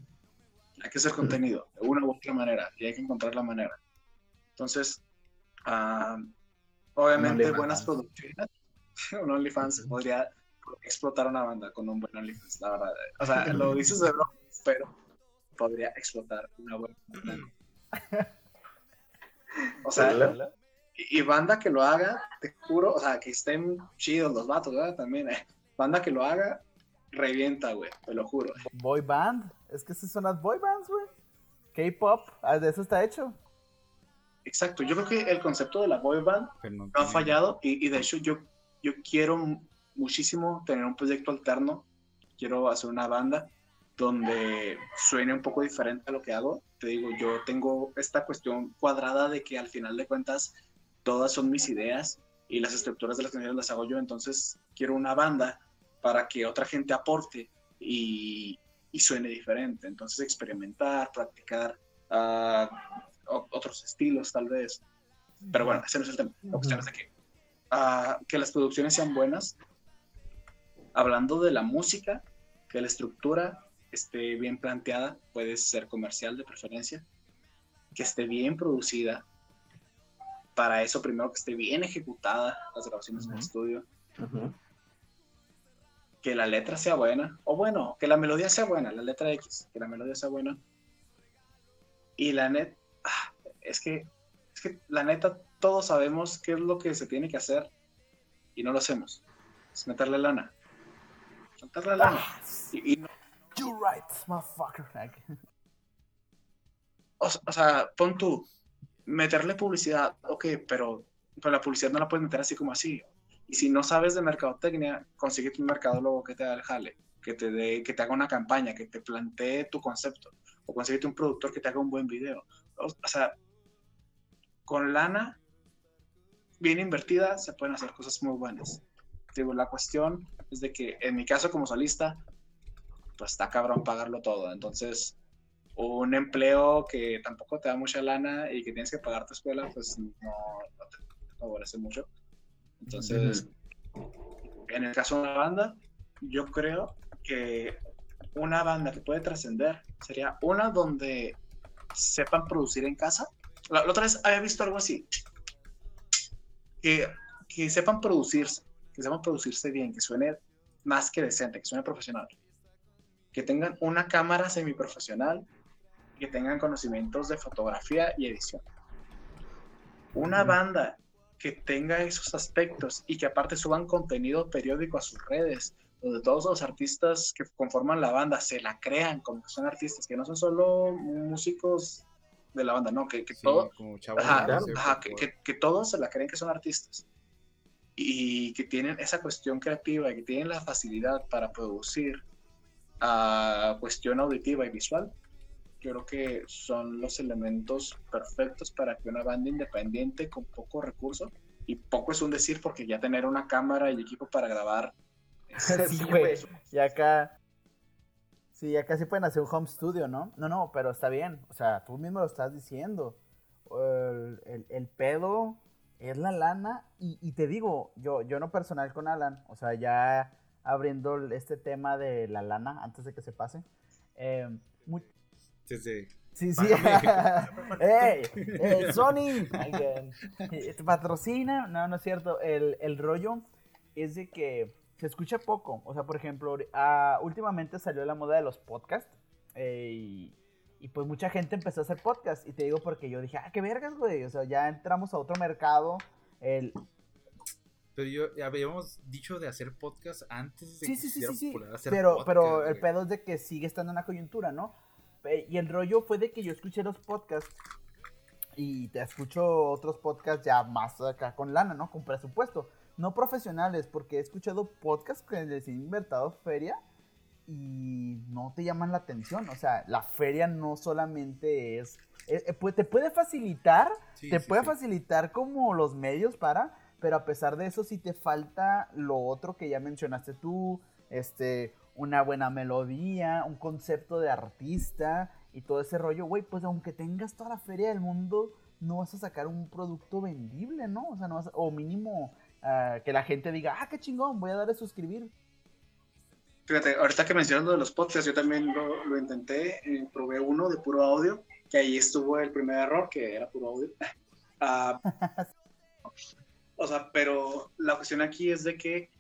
Hay que hacer contenido, de una u otra manera, y hay que encontrar la manera. Entonces, ah, obviamente buenas producciones. un OnlyFans podría explotar una banda con un buen OnlyFans, la verdad. O sea, lo dices de broma, pero podría explotar una buena banda. O sea, y, y banda que lo haga, te juro, o sea, que estén chidos los vatos, ¿verdad? También, eh. Banda que lo haga, revienta, güey, te lo juro.
Boy band. Es que esas son las boy bands, güey. K-pop, ah, de eso está hecho.
Exacto, yo creo que el concepto de la boy band
no
no ha fallado y, y de hecho yo, yo quiero mu- muchísimo tener un proyecto alterno, quiero hacer una banda donde suene un poco diferente a lo que hago. Te digo, yo tengo esta cuestión cuadrada de que al final de cuentas todas son mis ideas y las estructuras de las canciones las hago yo, entonces quiero una banda para que otra gente aporte y, y suene diferente. Entonces experimentar, practicar ah, otros estilos tal vez. Pero bueno, ese no es el tema. La cuestión es de que, ah, que las producciones sean buenas. Hablando de la música, que la estructura esté bien planteada, puede ser comercial de preferencia, que esté bien producida. Para eso, primero que esté bien ejecutada las grabaciones en el estudio, que la letra sea buena, o bueno, que la melodía sea buena, la letra X, que la melodía sea buena. Y la net, ah, es que, es que la neta, todos sabemos qué es lo que se tiene que hacer y no lo hacemos. Es meterle lana. Meterle lana. Y, y no-
You right, motherfucker.
o, o sea, pon tú, meterle publicidad, ok, pero, pero la publicidad no la puedes meter así como así. Y si no sabes de mercadotecnia, consíguete un mercadólogo que te haga el jale, que te, dé, que te haga una campaña, que te plantee tu concepto, o consíguete un productor que te haga un buen video. O, o sea, con lana bien invertida se pueden hacer cosas muy buenas. Digo, la cuestión es de que en mi caso como solista, pues está cabrón pagarlo todo. Entonces, un empleo que tampoco te da mucha lana y que tienes que pagar tu escuela, pues no, no te, favorece mucho. Entonces, en el caso de una banda, yo creo que una banda que puede trascender sería una donde sepan producir en casa. La, la otra vez había visto algo así. Que, que sepan producirse, que sepan producirse bien, que suene más que decente, que suene profesional. que tengan una cámara semiprofesional, que tengan conocimientos de fotografía y edición. Una banda que tenga esos aspectos y que aparte suban contenido periódico a sus redes, donde todos los artistas que conforman la banda se la crean como que son artistas, que no son solo músicos de la banda, no, que, que, todo, que, que, todos se la creen que son artistas. Y que tienen esa cuestión creativa y que tienen la facilidad para producir a cuestión auditiva y visual, creo que son los elementos perfectos para que una banda independiente con poco recurso, y poco es un decir porque ya tener una cámara y equipo para grabar.
sí, güey. Y acá. Sí, acá sí pueden hacer un home studio, ¿no? No, no, pero está bien. O sea, tú mismo lo estás diciendo. El, el, pedo es la lana. Y, y, te digo, yo, yo no personal con Alan. O sea, ya abriendo este tema de la lana antes de que se pase. Eh,
Sí, sí.
Sí, sí. ¡Ey! ¡Eh, Sony! ¿Te patrocina? No, no es cierto. El, el, rollo es de que se escucha poco. O sea, por ejemplo, uh, últimamente salió la moda de los podcasts. Eh, y, y, pues mucha gente empezó a hacer podcasts. Y te digo porque yo dije, ah, qué vergas, güey. O sea, ya entramos a otro mercado. El,
pero yo habíamos dicho de hacer podcast antes de
sí, que sí, sí, sí, hacer pero, podcast, pero el pedo es de que sigue estando en la coyuntura, ¿no? Y el rollo fue de que yo escuché los podcasts y te escucho otros podcasts ya más acá con lana, ¿no? Con presupuesto. No profesionales, porque he escuchado podcasts que les he invertido feria y no te llaman la atención. O sea, la feria no solamente es... Eh, eh, te puede facilitar, te puede facilitar como los medios para, pero a pesar de eso sí te falta lo otro que ya mencionaste tú, este, una buena melodía, un concepto de artista y todo ese rollo, güey, pues aunque tengas toda la feria del mundo, no vas a sacar un producto vendible, ¿no? O sea, no vas o mínimo ah, que la gente diga, ah, qué chingón, voy a darle a suscribir.
Fíjate, ahorita que mencionas lo de los podcasts, yo también lo, intenté, eh, probé uno de puro audio, que ahí estuvo el primer error, que era puro audio. Ah, o sea, pero la cuestión aquí es de que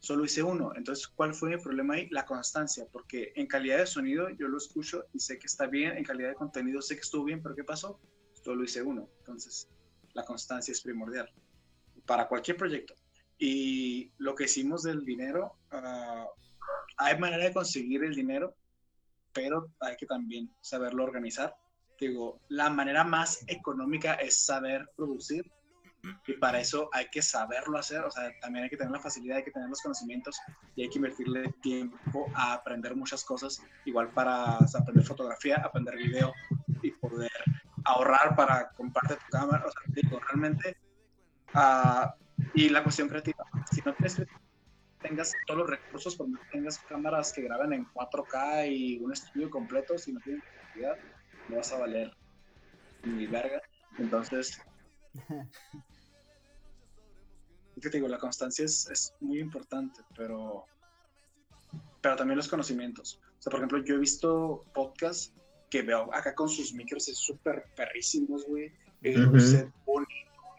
solo hice uno. Entonces, ¿cuál fue mi problema ahí? La constancia, porque en calidad de sonido yo lo escucho y sé que está bien, en calidad de contenido sé que estuvo bien, pero ¿qué pasó? Solo hice uno. Entonces, la constancia es primordial para cualquier proyecto. Y lo que hicimos del dinero, uh, hay manera de conseguir el dinero, pero hay que también saberlo organizar. Digo, la manera más económica es saber producir y para eso hay que saberlo hacer, o sea, también hay que tener la facilidad, hay que tener los conocimientos y hay que invertirle tiempo a aprender muchas cosas, igual para aprender fotografía, aprender video y poder ahorrar para comprarte tu cámara, o sea, digo, realmente, uh, y la cuestión creativa, si no tienes tengas todos los recursos, cuando tengas cámaras que graben en 4K y un estudio completo, si no tienes creatividad, no vas a valer ni verga. Entonces, que te digo, la constancia es, es, muy importante, pero, pero también los conocimientos. O sea, por ejemplo, yo he visto podcasts que veo acá con sus micros es súper perrísimos, güey. Un set bonito,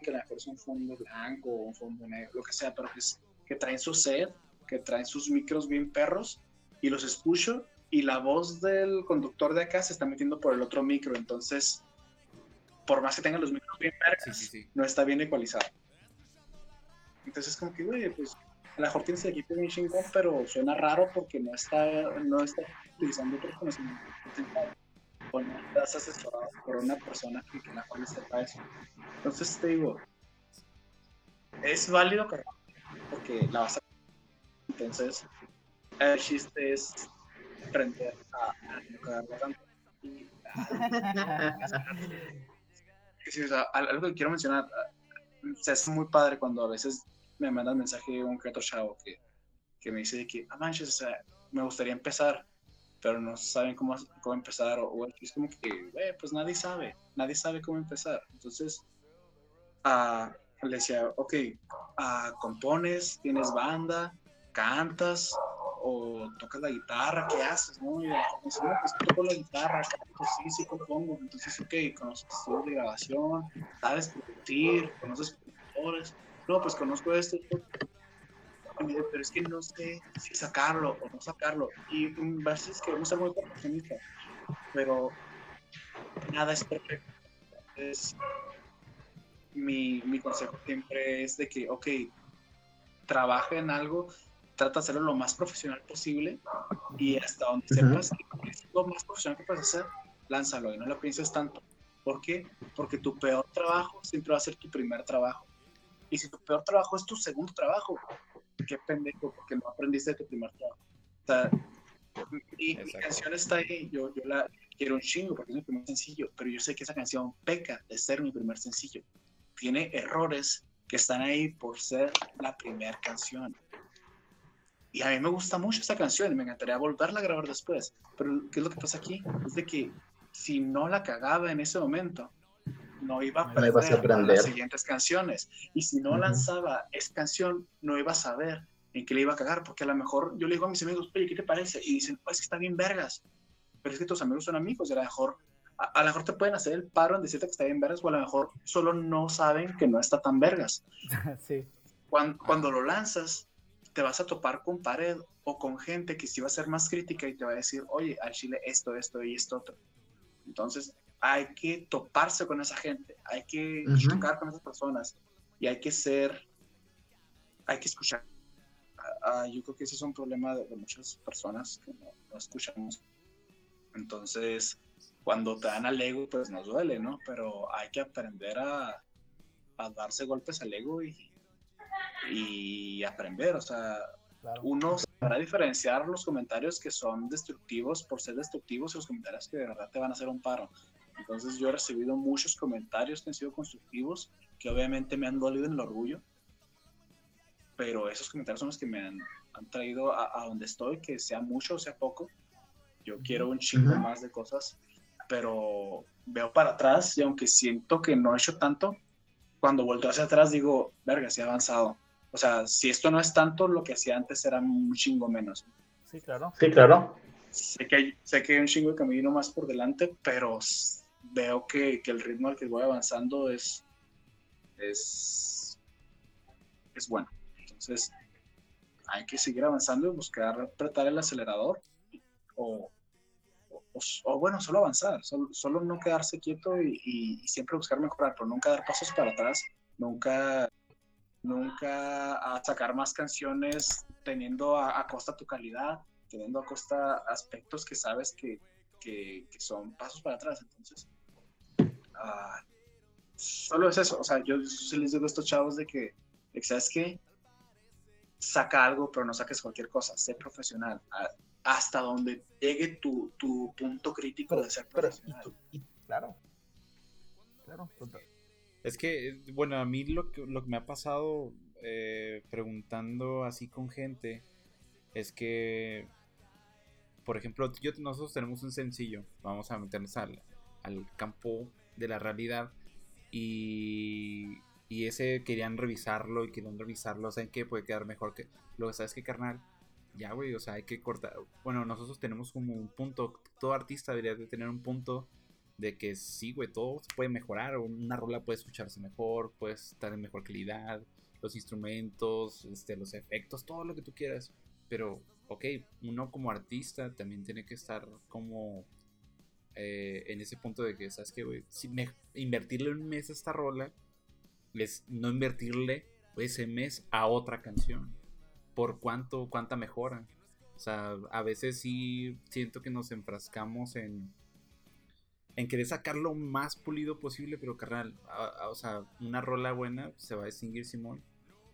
que a lo mejor es un fondo blanco o un fondo negro, lo que sea, pero que, es, que traen su set, que traen sus micros bien perros y los escucho y la voz del conductor de acá se está metiendo por el otro micro, entonces por más que tengan los micros bien vergas, no está bien ecualizado. Entonces, como que, güey, pues a lo mejor tienes el equipo bien chingón, pero suena raro porque no está, no está utilizando otros conocimientos. O no estás asesorado por una persona que, que a lo mejor sepa eso. Entonces, te digo, es válido porque la vas a. Entonces, el chiste es aprender a, a no cagarla tanto. Y, sí, o sea, algo que quiero mencionar, se hace muy padre cuando a veces me mandan mensaje un creator chavo que, que me dice que, ah, manches, o sea, me gustaría empezar, pero no saben cómo, cómo empezar, o, es como que, güey, pues nadie sabe, nadie sabe cómo empezar. Entonces, uh, le decía, ok, uh, compones, tienes banda, cantas, o tocas la guitarra, ¿qué haces? No, y dice, no, pues toco la guitarra, canto, sí, sí compongo. Entonces, ok, conoces estudios de grabación, sabes producir, conoces productores no, pues conozco esto. pero es que no sé si sacarlo o no sacarlo. Y a veces queremos ser muy perfeccionistas, pero nada es perfecto. Entonces, mi, mi consejo siempre es de que, ok, trabaja en algo, trata de hacerlo lo más profesional posible y hasta donde sepas que es lo más profesional que puedes hacer, lánzalo y no lo pienses tanto. ¿Por qué? Porque tu peor trabajo siempre va a ser tu primer trabajo. Y si tu peor trabajo es tu segundo trabajo, qué pendejo, porque no aprendiste de tu primer trabajo. O sea, mi, mi, canción está ahí, yo, yo la quiero un chingo porque es mi primer sencillo, pero yo sé que esa canción peca de ser mi primer sencillo. Tiene errores que están ahí por ser la primera canción. Y a mí me gusta mucho esa canción y me encantaría volverla a grabar después. Pero ¿qué es lo que pasa aquí? Es de que si no la cagaba en ese momento, no iba a aprender,
a aprender.
las siguientes canciones. Y si no uh -huh. lanzaba esa canción, no iba a saber en qué le iba a cagar, porque a lo mejor yo le digo a mis amigos, oye, ¿qué te parece? Y dicen, pues que está bien vergas. Pero es que tus amigos son amigos, y a lo mejor, a, a, lo mejor te pueden hacer el paro en decirte que está bien vergas, o a lo mejor solo no saben que no está tan vergas.
sí.
Cuando, cuando lo lanzas, te vas a topar con pared o con gente que sí va a ser más crítica y te va a decir, oye, al chile esto, esto y esto otro. Entonces, hay que toparse con esa gente, hay que uh -huh. chocar con esas personas y hay que ser, hay que escuchar. Uh, yo creo que ese es un problema de, de muchas personas que no, no, escuchamos. Entonces, cuando te dan al ego, pues nos duele, ¿no? Pero hay que aprender a, a darse golpes al ego y, y aprender, o sea, claro. uno sabrá diferenciar los comentarios que son destructivos por ser destructivos y los comentarios que de verdad te van a hacer un paro. Entonces yo he recibido muchos comentarios que han sido constructivos, que obviamente me han dolido en el orgullo, pero esos comentarios son los que me han, han traído a, a, donde estoy, que sea mucho o sea poco. Yo quiero un chingo uh -huh. más de cosas, pero veo para atrás y aunque siento que no he hecho tanto, cuando vuelto hacia atrás digo, verga, sí he avanzado. O sea, si esto no es tanto, lo que hacía antes era un chingo menos.
Sí, claro.
Sí, claro.
Sé que hay, sé que hay un chingo de camino más por delante, pero veo que, que el ritmo al que voy avanzando es, es, es bueno. Entonces, hay que seguir avanzando y buscar apretar el acelerador o, o, o bueno, solo avanzar, solo, solo, no quedarse quieto y, y, y, siempre buscar mejorar, pero nunca dar pasos para atrás, nunca, nunca a sacar más canciones teniendo a, a costa tu calidad, teniendo a costa aspectos que sabes que, que, que son pasos para atrás. Entonces, uh, solo es eso. O sea, yo sí les digo a estos chavos de que, de que ¿sabes qué? Saca algo, pero no saques cualquier cosa. Sé profesional. Hasta donde llegue tu, tu punto crítico
pero,
de ser
pero,
profesional.
Y, y, claro. Claro, total.
Es que, bueno, a mí lo que, lo que me ha pasado eh, preguntando así con gente es que por ejemplo, yo, nosotros tenemos un sencillo, vamos a meternos al, al campo de la realidad y, y, ese querían revisarlo y querían revisarlo, ¿saben qué? Puede quedar mejor que... Lo que sabes que, carnal, ya, güey, o sea, hay que cortar... Bueno, nosotros tenemos como un punto, todo artista debería de tener un punto de que sí, güey, todo puede mejorar, una rola puede escucharse mejor, puede estar en mejor calidad, los instrumentos, este, los efectos, todo lo que tú quieras, pero ok, uno como artista también tiene que estar como eh, en ese punto de que, ¿sabes qué, güey? Si me, invertirle un mes a esta rola es no invertirle ese mes a otra canción. ¿Por cuánto, cuánta mejora? O sea, a veces sí siento que nos enfrascamos en en querer sacar lo más pulido posible, pero carnal, a, a, o sea, una rola buena se va a distinguir Simón.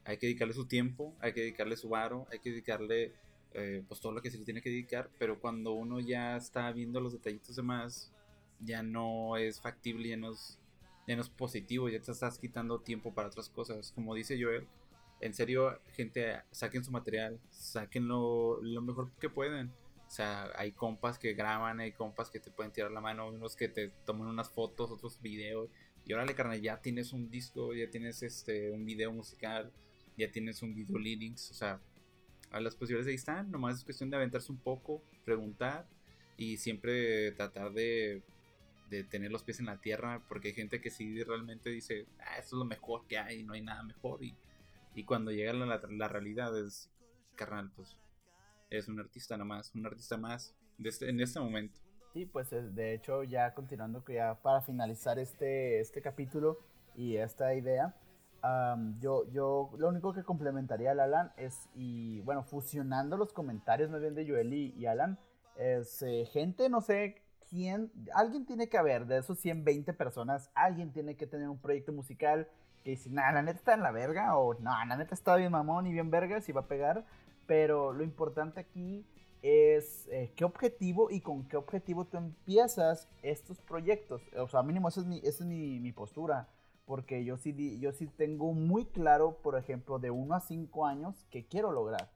Hay que dedicarle su tiempo, hay que dedicarle su varo, hay que dedicarle eh, pues todo lo que se le tiene que dedicar, pero cuando uno ya está viendo los detallitos de más, ya no es factible, ya no es, ya no es positivo, ya te estás quitando tiempo para otras cosas. Como dice Joel, en serio, gente, saquen su material, saquen lo, lo mejor que pueden. O sea, hay compas que graban, hay compas que te pueden tirar la mano, unos que te toman unas fotos, otros videos. Y órale, carnal, ya tienes un disco, ya tienes este un video musical, ya tienes un video lyrics, o sea, a las posibilidades ahí están, nomás es cuestión de aventarse un poco, preguntar y siempre tratar de, de tener los pies en la tierra, porque hay gente que sí realmente dice, ah, esto es lo mejor que hay, no hay nada mejor, y, y cuando llega la, la, realidad es, carnal, pues es un artista nomás, un artista más de este, en este momento.
Sí, pues de hecho ya continuando ya para finalizar este, este capítulo y esta idea, yo, yo lo único que complementaría al Alan es, y bueno, fusionando los comentarios más bien de Joel y, Alan, es eh, gente, no sé quién, alguien tiene que haber, de esos 120 personas, alguien tiene que tener un proyecto musical que dice, nah, la neta está en la verga, o no, la neta está bien mamón y bien verga, si va a pegar, pero lo importante aquí es eh, qué objetivo y con qué objetivo tú empiezas estos proyectos. O sea, mínimo esa es mi, esa es mi, mi postura porque yo sí, yo sí tengo muy claro, por ejemplo, de 1 a 5 años que quiero lograr.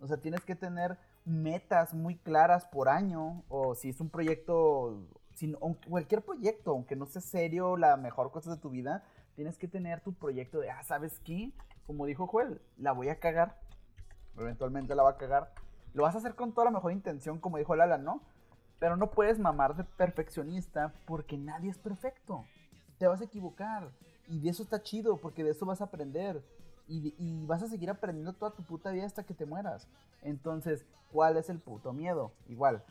O sea, tienes que tener metas muy claras por año, o si es un proyecto, sin, cualquier proyecto, aunque no sea serio, la mejor cosa de tu vida, tienes que tener tu proyecto de, ah, ¿sabes qué? Como dijo Joel, la voy a cagar, eventualmente la va a cagar. Lo vas a hacer con toda la mejor intención, como dijo Lala, ¿no? Pero no puedes mamar de perfeccionista porque nadie es perfecto. Te vas a equivocar. Y de eso está chido, porque de eso vas a aprender. Y, vas a seguir aprendiendo toda tu puta vida hasta que te mueras. Entonces, ¿cuál es el puto miedo? Igual,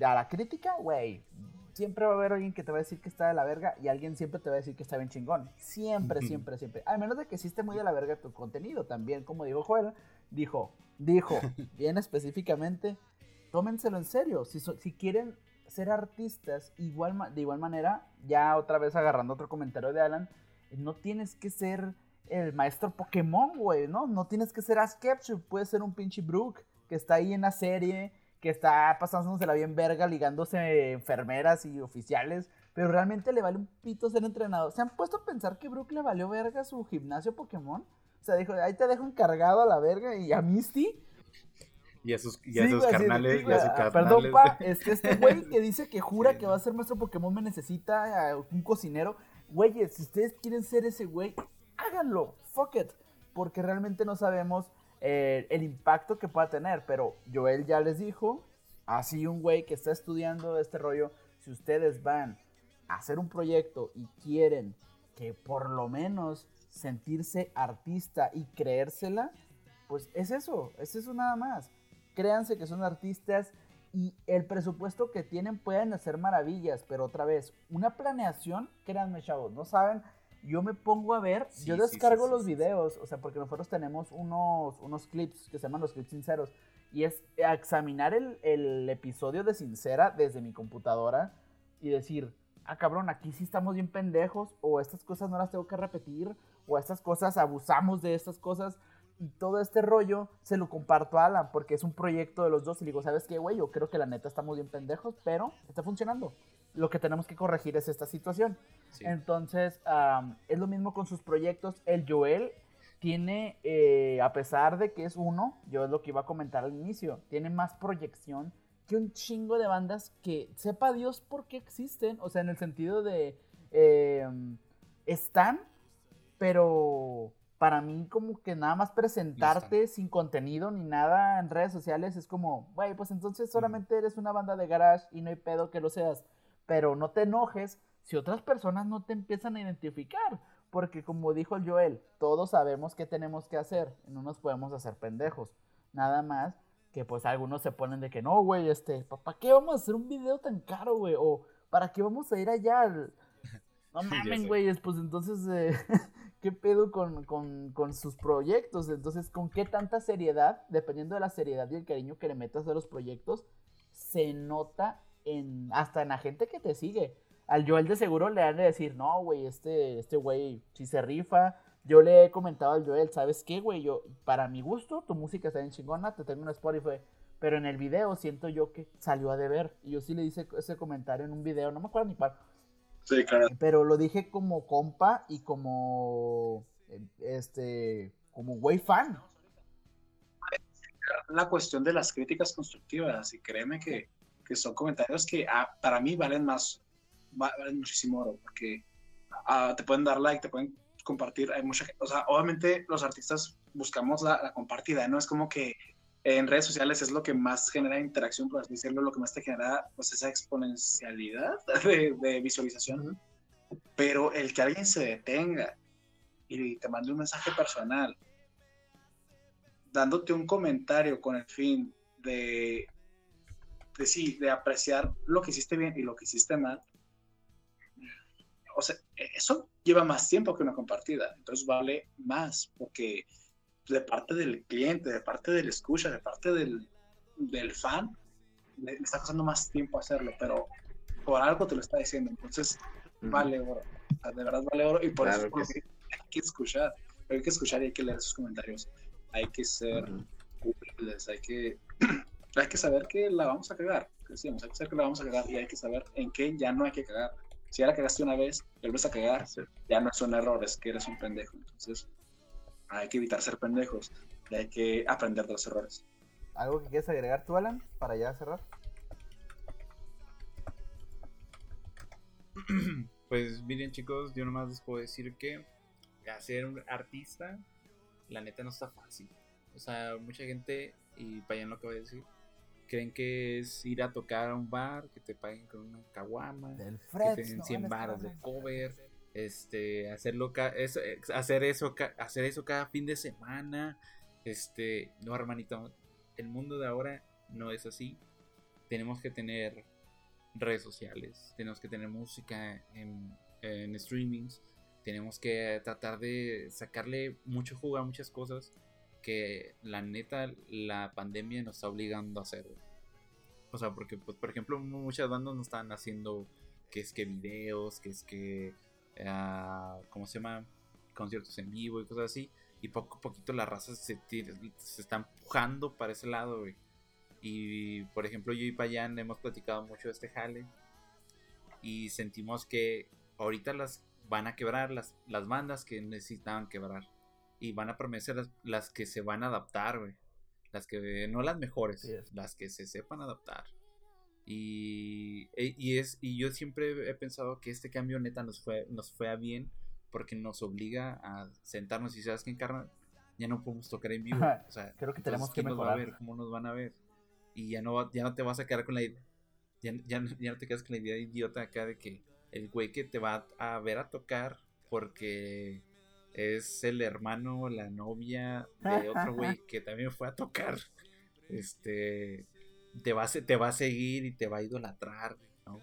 a la crítica, güey, siempre va a haber alguien que te va a decir que está de la verga y alguien siempre te va a decir que está bien chingón. Siempre, siempre, siempre. Al menos de que sí esté muy de la verga tu contenido también, como dijo Joel, dijo, dijo, bien específicamente, tómenselo en serio. Si, si quieren ser artistas, igual, de igual manera, ya otra vez agarrando otro comentario de Alan, no tienes que ser el maestro Pokémon, güey, ¿no? No tienes que ser Ash Ketchum, puede ser un pinche Brook que está ahí en la serie, que está la bien verga, ligándose enfermeras y oficiales, pero realmente le vale un pito ser entrenador. ¿Se han puesto a pensar que Brook le valió verga su gimnasio Pokémon? O sea, dijo, ahí te dejo encargado a la verga y a Misty.
Y a sus, y a sus carnales, y a
sus carnales. Perdón, pa, es que este güey que dice que jura que va a ser maestro Pokémon me necesita un cocinero güeyes, si ustedes quieren ser ese güey, háganlo, fuck it, porque realmente no sabemos eh, el impacto que pueda tener, pero Joel ya les dijo, así un güey que está estudiando este rollo, si ustedes van a hacer un proyecto y quieren que por lo menos sentirse artista y creérsela, pues es eso, es eso nada más. Créanse que son artistas y el presupuesto que tienen pueden hacer maravillas, pero otra vez, una planeación, créanme chavos, no saben, yo me pongo a ver, yo descargo los videos, o sea, porque nosotros tenemos unos, unos clips que se llaman los clips sinceros, y es examinar el, el episodio de Sincera desde mi computadora y decir, ah cabrón, aquí sí estamos bien pendejos, o estas cosas no las tengo que repetir, o estas cosas abusamos de estas cosas, y todo este rollo se lo comparto a Alan porque es un proyecto de los dos y digo, ¿sabes qué, güey? Yo creo que la neta estamos bien pendejos, pero está funcionando. Lo que tenemos que corregir es esta situación. Entonces, es lo mismo con sus proyectos. El Joel tiene, eh, a pesar de que es uno, yo es lo que iba a comentar al inicio, tiene más proyección que un chingo de bandas que sepa Dios por qué existen. O sea, en el sentido de, em, están, pero para mí como que nada más presentarte sin contenido ni nada en redes sociales es como, güey, pues entonces solamente eres una banda de garage y no hay pedo que lo seas. Pero no te enojes si otras personas no te empiezan a identificar. Porque como dijo el Joel, todos sabemos qué tenemos que hacer no nos podemos hacer pendejos. Nada más que pues algunos se ponen de que no, güey, este, ¿para qué vamos a hacer un video tan caro, güey? O ¿para qué vamos a ir allá? Al... No mamen, güey, pues entonces... Eh, qué pedo con, sus proyectos. Entonces, ¿con qué tanta seriedad, dependiendo de la seriedad y el cariño que le metas a los proyectos, se nota en hasta en la gente que te sigue? Al Joel de seguro le han de decir, no, güey, este, este güey si se rifa. Yo le he comentado al Joel, ¿sabes qué, güey? Yo, para mi gusto, tu música está en chingona, te tengo un Spotify. Pero en el video siento yo que salió a deber. Y yo sí le hice ese comentario en un video, no me acuerdo ni cuál pero lo dije como compa y como este como güey fan.
La cuestión de las críticas constructivas, y créeme que, que son comentarios que ah, para mí valen más, valen muchísimo oro, porque ah, te pueden dar like, te pueden compartir, hay mucha o sea, obviamente los artistas buscamos la, la compartida, no es como que en redes sociales es lo que más genera interacción, por así decirlo, lo que más te genera pues esa exponencialidad de, visualización. Pero el que alguien se detenga y te mande un mensaje personal dándote un comentario con el fin de, de sí, de apreciar lo que hiciste bien y lo que hiciste mal, o sea, eso lleva más tiempo que una compartida, entonces vale más, porque de parte del cliente, de parte del escucha, de parte del, del fan, le, está costando más tiempo hacerlo, pero por algo te lo está diciendo, entonces vale oro, de verdad vale oro, y por eso hay que escuchar, hay que escuchar y hay que leer sus comentarios, hay que ser hay que, hay que saber que la vamos a cagar, decíamos, hay que saber que la vamos a cagar y hay que saber en qué ya no hay que cagar. Si ya la cagaste una vez, vuelves a cagar, ya no son errores, que eres un pendejo. Entonces, hay que evitar ser pendejos y hay que aprender de los errores.
¿Algo que quieres agregar tú, Alan, para ya cerrar?
Pues miren chicos, yo nomás les puedo decir que hacer un artista, la neta no está fácil. O sea, mucha gente, y para allá lo que voy a decir, creen que es ir a tocar a un bar, que te paguen con una caguama, que te den 100 baros de cover, este, hacerlo eso, hacer eso, hacer eso cada fin de semana, este, no hermanito, el mundo de ahora no es así. Tenemos que tener redes sociales, tenemos que tener música en, en streamings, tenemos que tratar de sacarle mucho jugo a muchas cosas que la neta la pandemia nos está obligando a hacer. O sea, porque, pues, por ejemplo, muchas bandas no están haciendo que es que videos, que es que, uh, ¿cómo se llama? Conciertos en vivo y cosas así. Y poco a poquito las razas se, se están empujando para ese lado, güey. Y, por ejemplo, yo y Payan hemos platicado mucho de este jale. Y sentimos que ahorita las van a quebrar las, las bandas que necesitaban quebrar y van a permanecer las, las que se van a adaptar, güey. Las que, no las mejores, las que se sepan adaptar. Y, e, y, es, y yo siempre he pensado que este cambio neta nos fue, nos fue a bien porque nos obliga a sentarnos y sabes que en carnal ya no podemos tocar en vivo. O sea,
creo que tenemos que
mejorar. Nos va a ver? ¿Cómo nos van a ver? Y ya no, ya no te vas a quedar con la idea. Ya, ya, ya no te quedas con la idea idiota acá de que el güey que te va a ver a tocar porque es el hermano, la novia de otro güey que también fue a tocar. Este te va a, te va a seguir y te va a idolatrar, ¿no?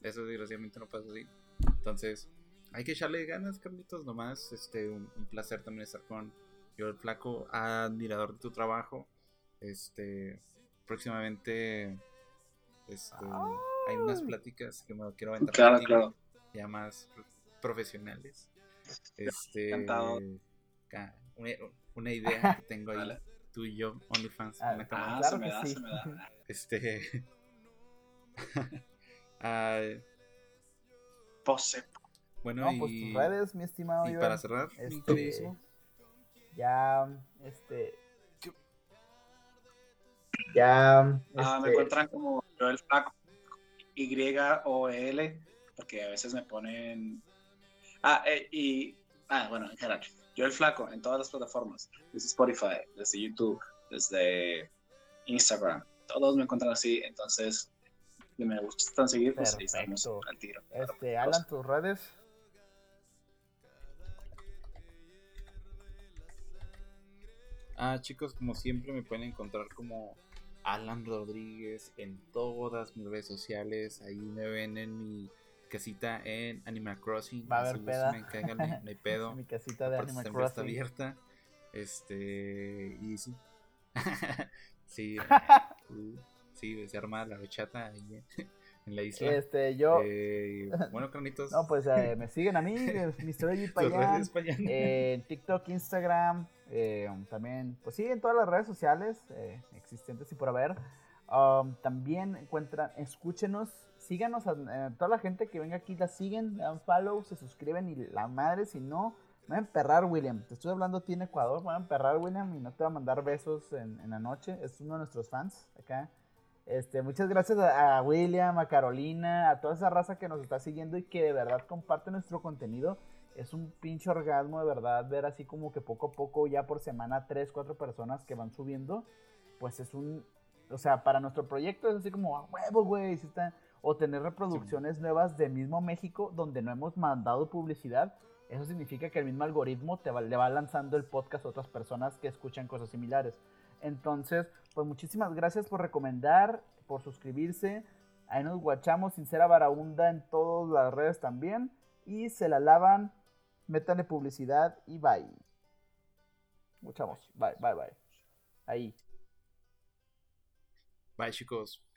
Eso desgraciadamente no pasa así. Entonces, hay que echarle ganas, Carlitos, nomás. Este, un, placer también estar con yo el flaco, admirador de tu trabajo. Este, próximamente este, hay unas pláticas que me quiero aventar
claro,
ya más profesionales. Este, una, idea que tengo ahí, tú y yo, OnlyFans.
Ah, ah se, me da, se me da,
Este.
Pose.
Bueno,
no, pues tus redes, mi estimado.
Y para cerrar,
este, ya, este. Ya.
Ah, me
este
encuentran como Joel Flaco, Y-O-L, porque a veces me ponen Ah, eh, y. Ah, bueno, en general. Yo el flaco en todas las plataformas. Desde Spotify, desde YouTube, desde Instagram. Todos me encuentran así. Entonces, si me gustan seguir, pues ahí estamos al tiro.
Este, Alan, tus redes.
Ah, chicos, como siempre me pueden encontrar como Alan Rodríguez en todas mis redes sociales. Ahí me ven en mi casita en Animal Crossing.
Va a haber peda.
Me no hay pedo.
Mi casita de Animal Crossing.
está abierta. Este, y sí. sí, sí, se arma la bachata ahí en la isla.
Este, yo.
Eh, bueno, cronitos.
No, pues eh, me siguen a mí, Mr. G. Payán, en TikTok, Instagram, eh, también, pues sí, en todas las redes sociales existentes y por haber. Um, también encuentran, escúchenos síganos a eh, toda la gente que venga aquí, la siguen, dan follow, se suscriben y la madre, si no, me va a emperrar, William. Te estoy hablando a ti en Ecuador, me va a emperrar, William, y no te va a mandar besos en, la noche. Es uno de nuestros fans acá. Este, muchas gracias a, William, a Carolina, a toda esa raza que nos está siguiendo y que de verdad comparte nuestro contenido. Es un pinche orgasmo de verdad ver así como que poco a poco, ya por semana, tres, cuatro personas que van subiendo. Pues es un, o sea, para nuestro proyecto es así como a huevo, güey. Si está, o tener reproducciones nuevas de mismo México donde no hemos mandado publicidad. eso significa que el mismo algoritmo te le va lanzando el podcast a otras personas que escuchan cosas similares. Entonces, pues muchísimas gracias por recomendar, por suscribirse. Ahí nos guachamos, Sincera Barahunda en todas las redes también. Y se la lavan, métanle publicidad y bye. Muchamos, bye, bye, bye. Ahí.
Bye chicos.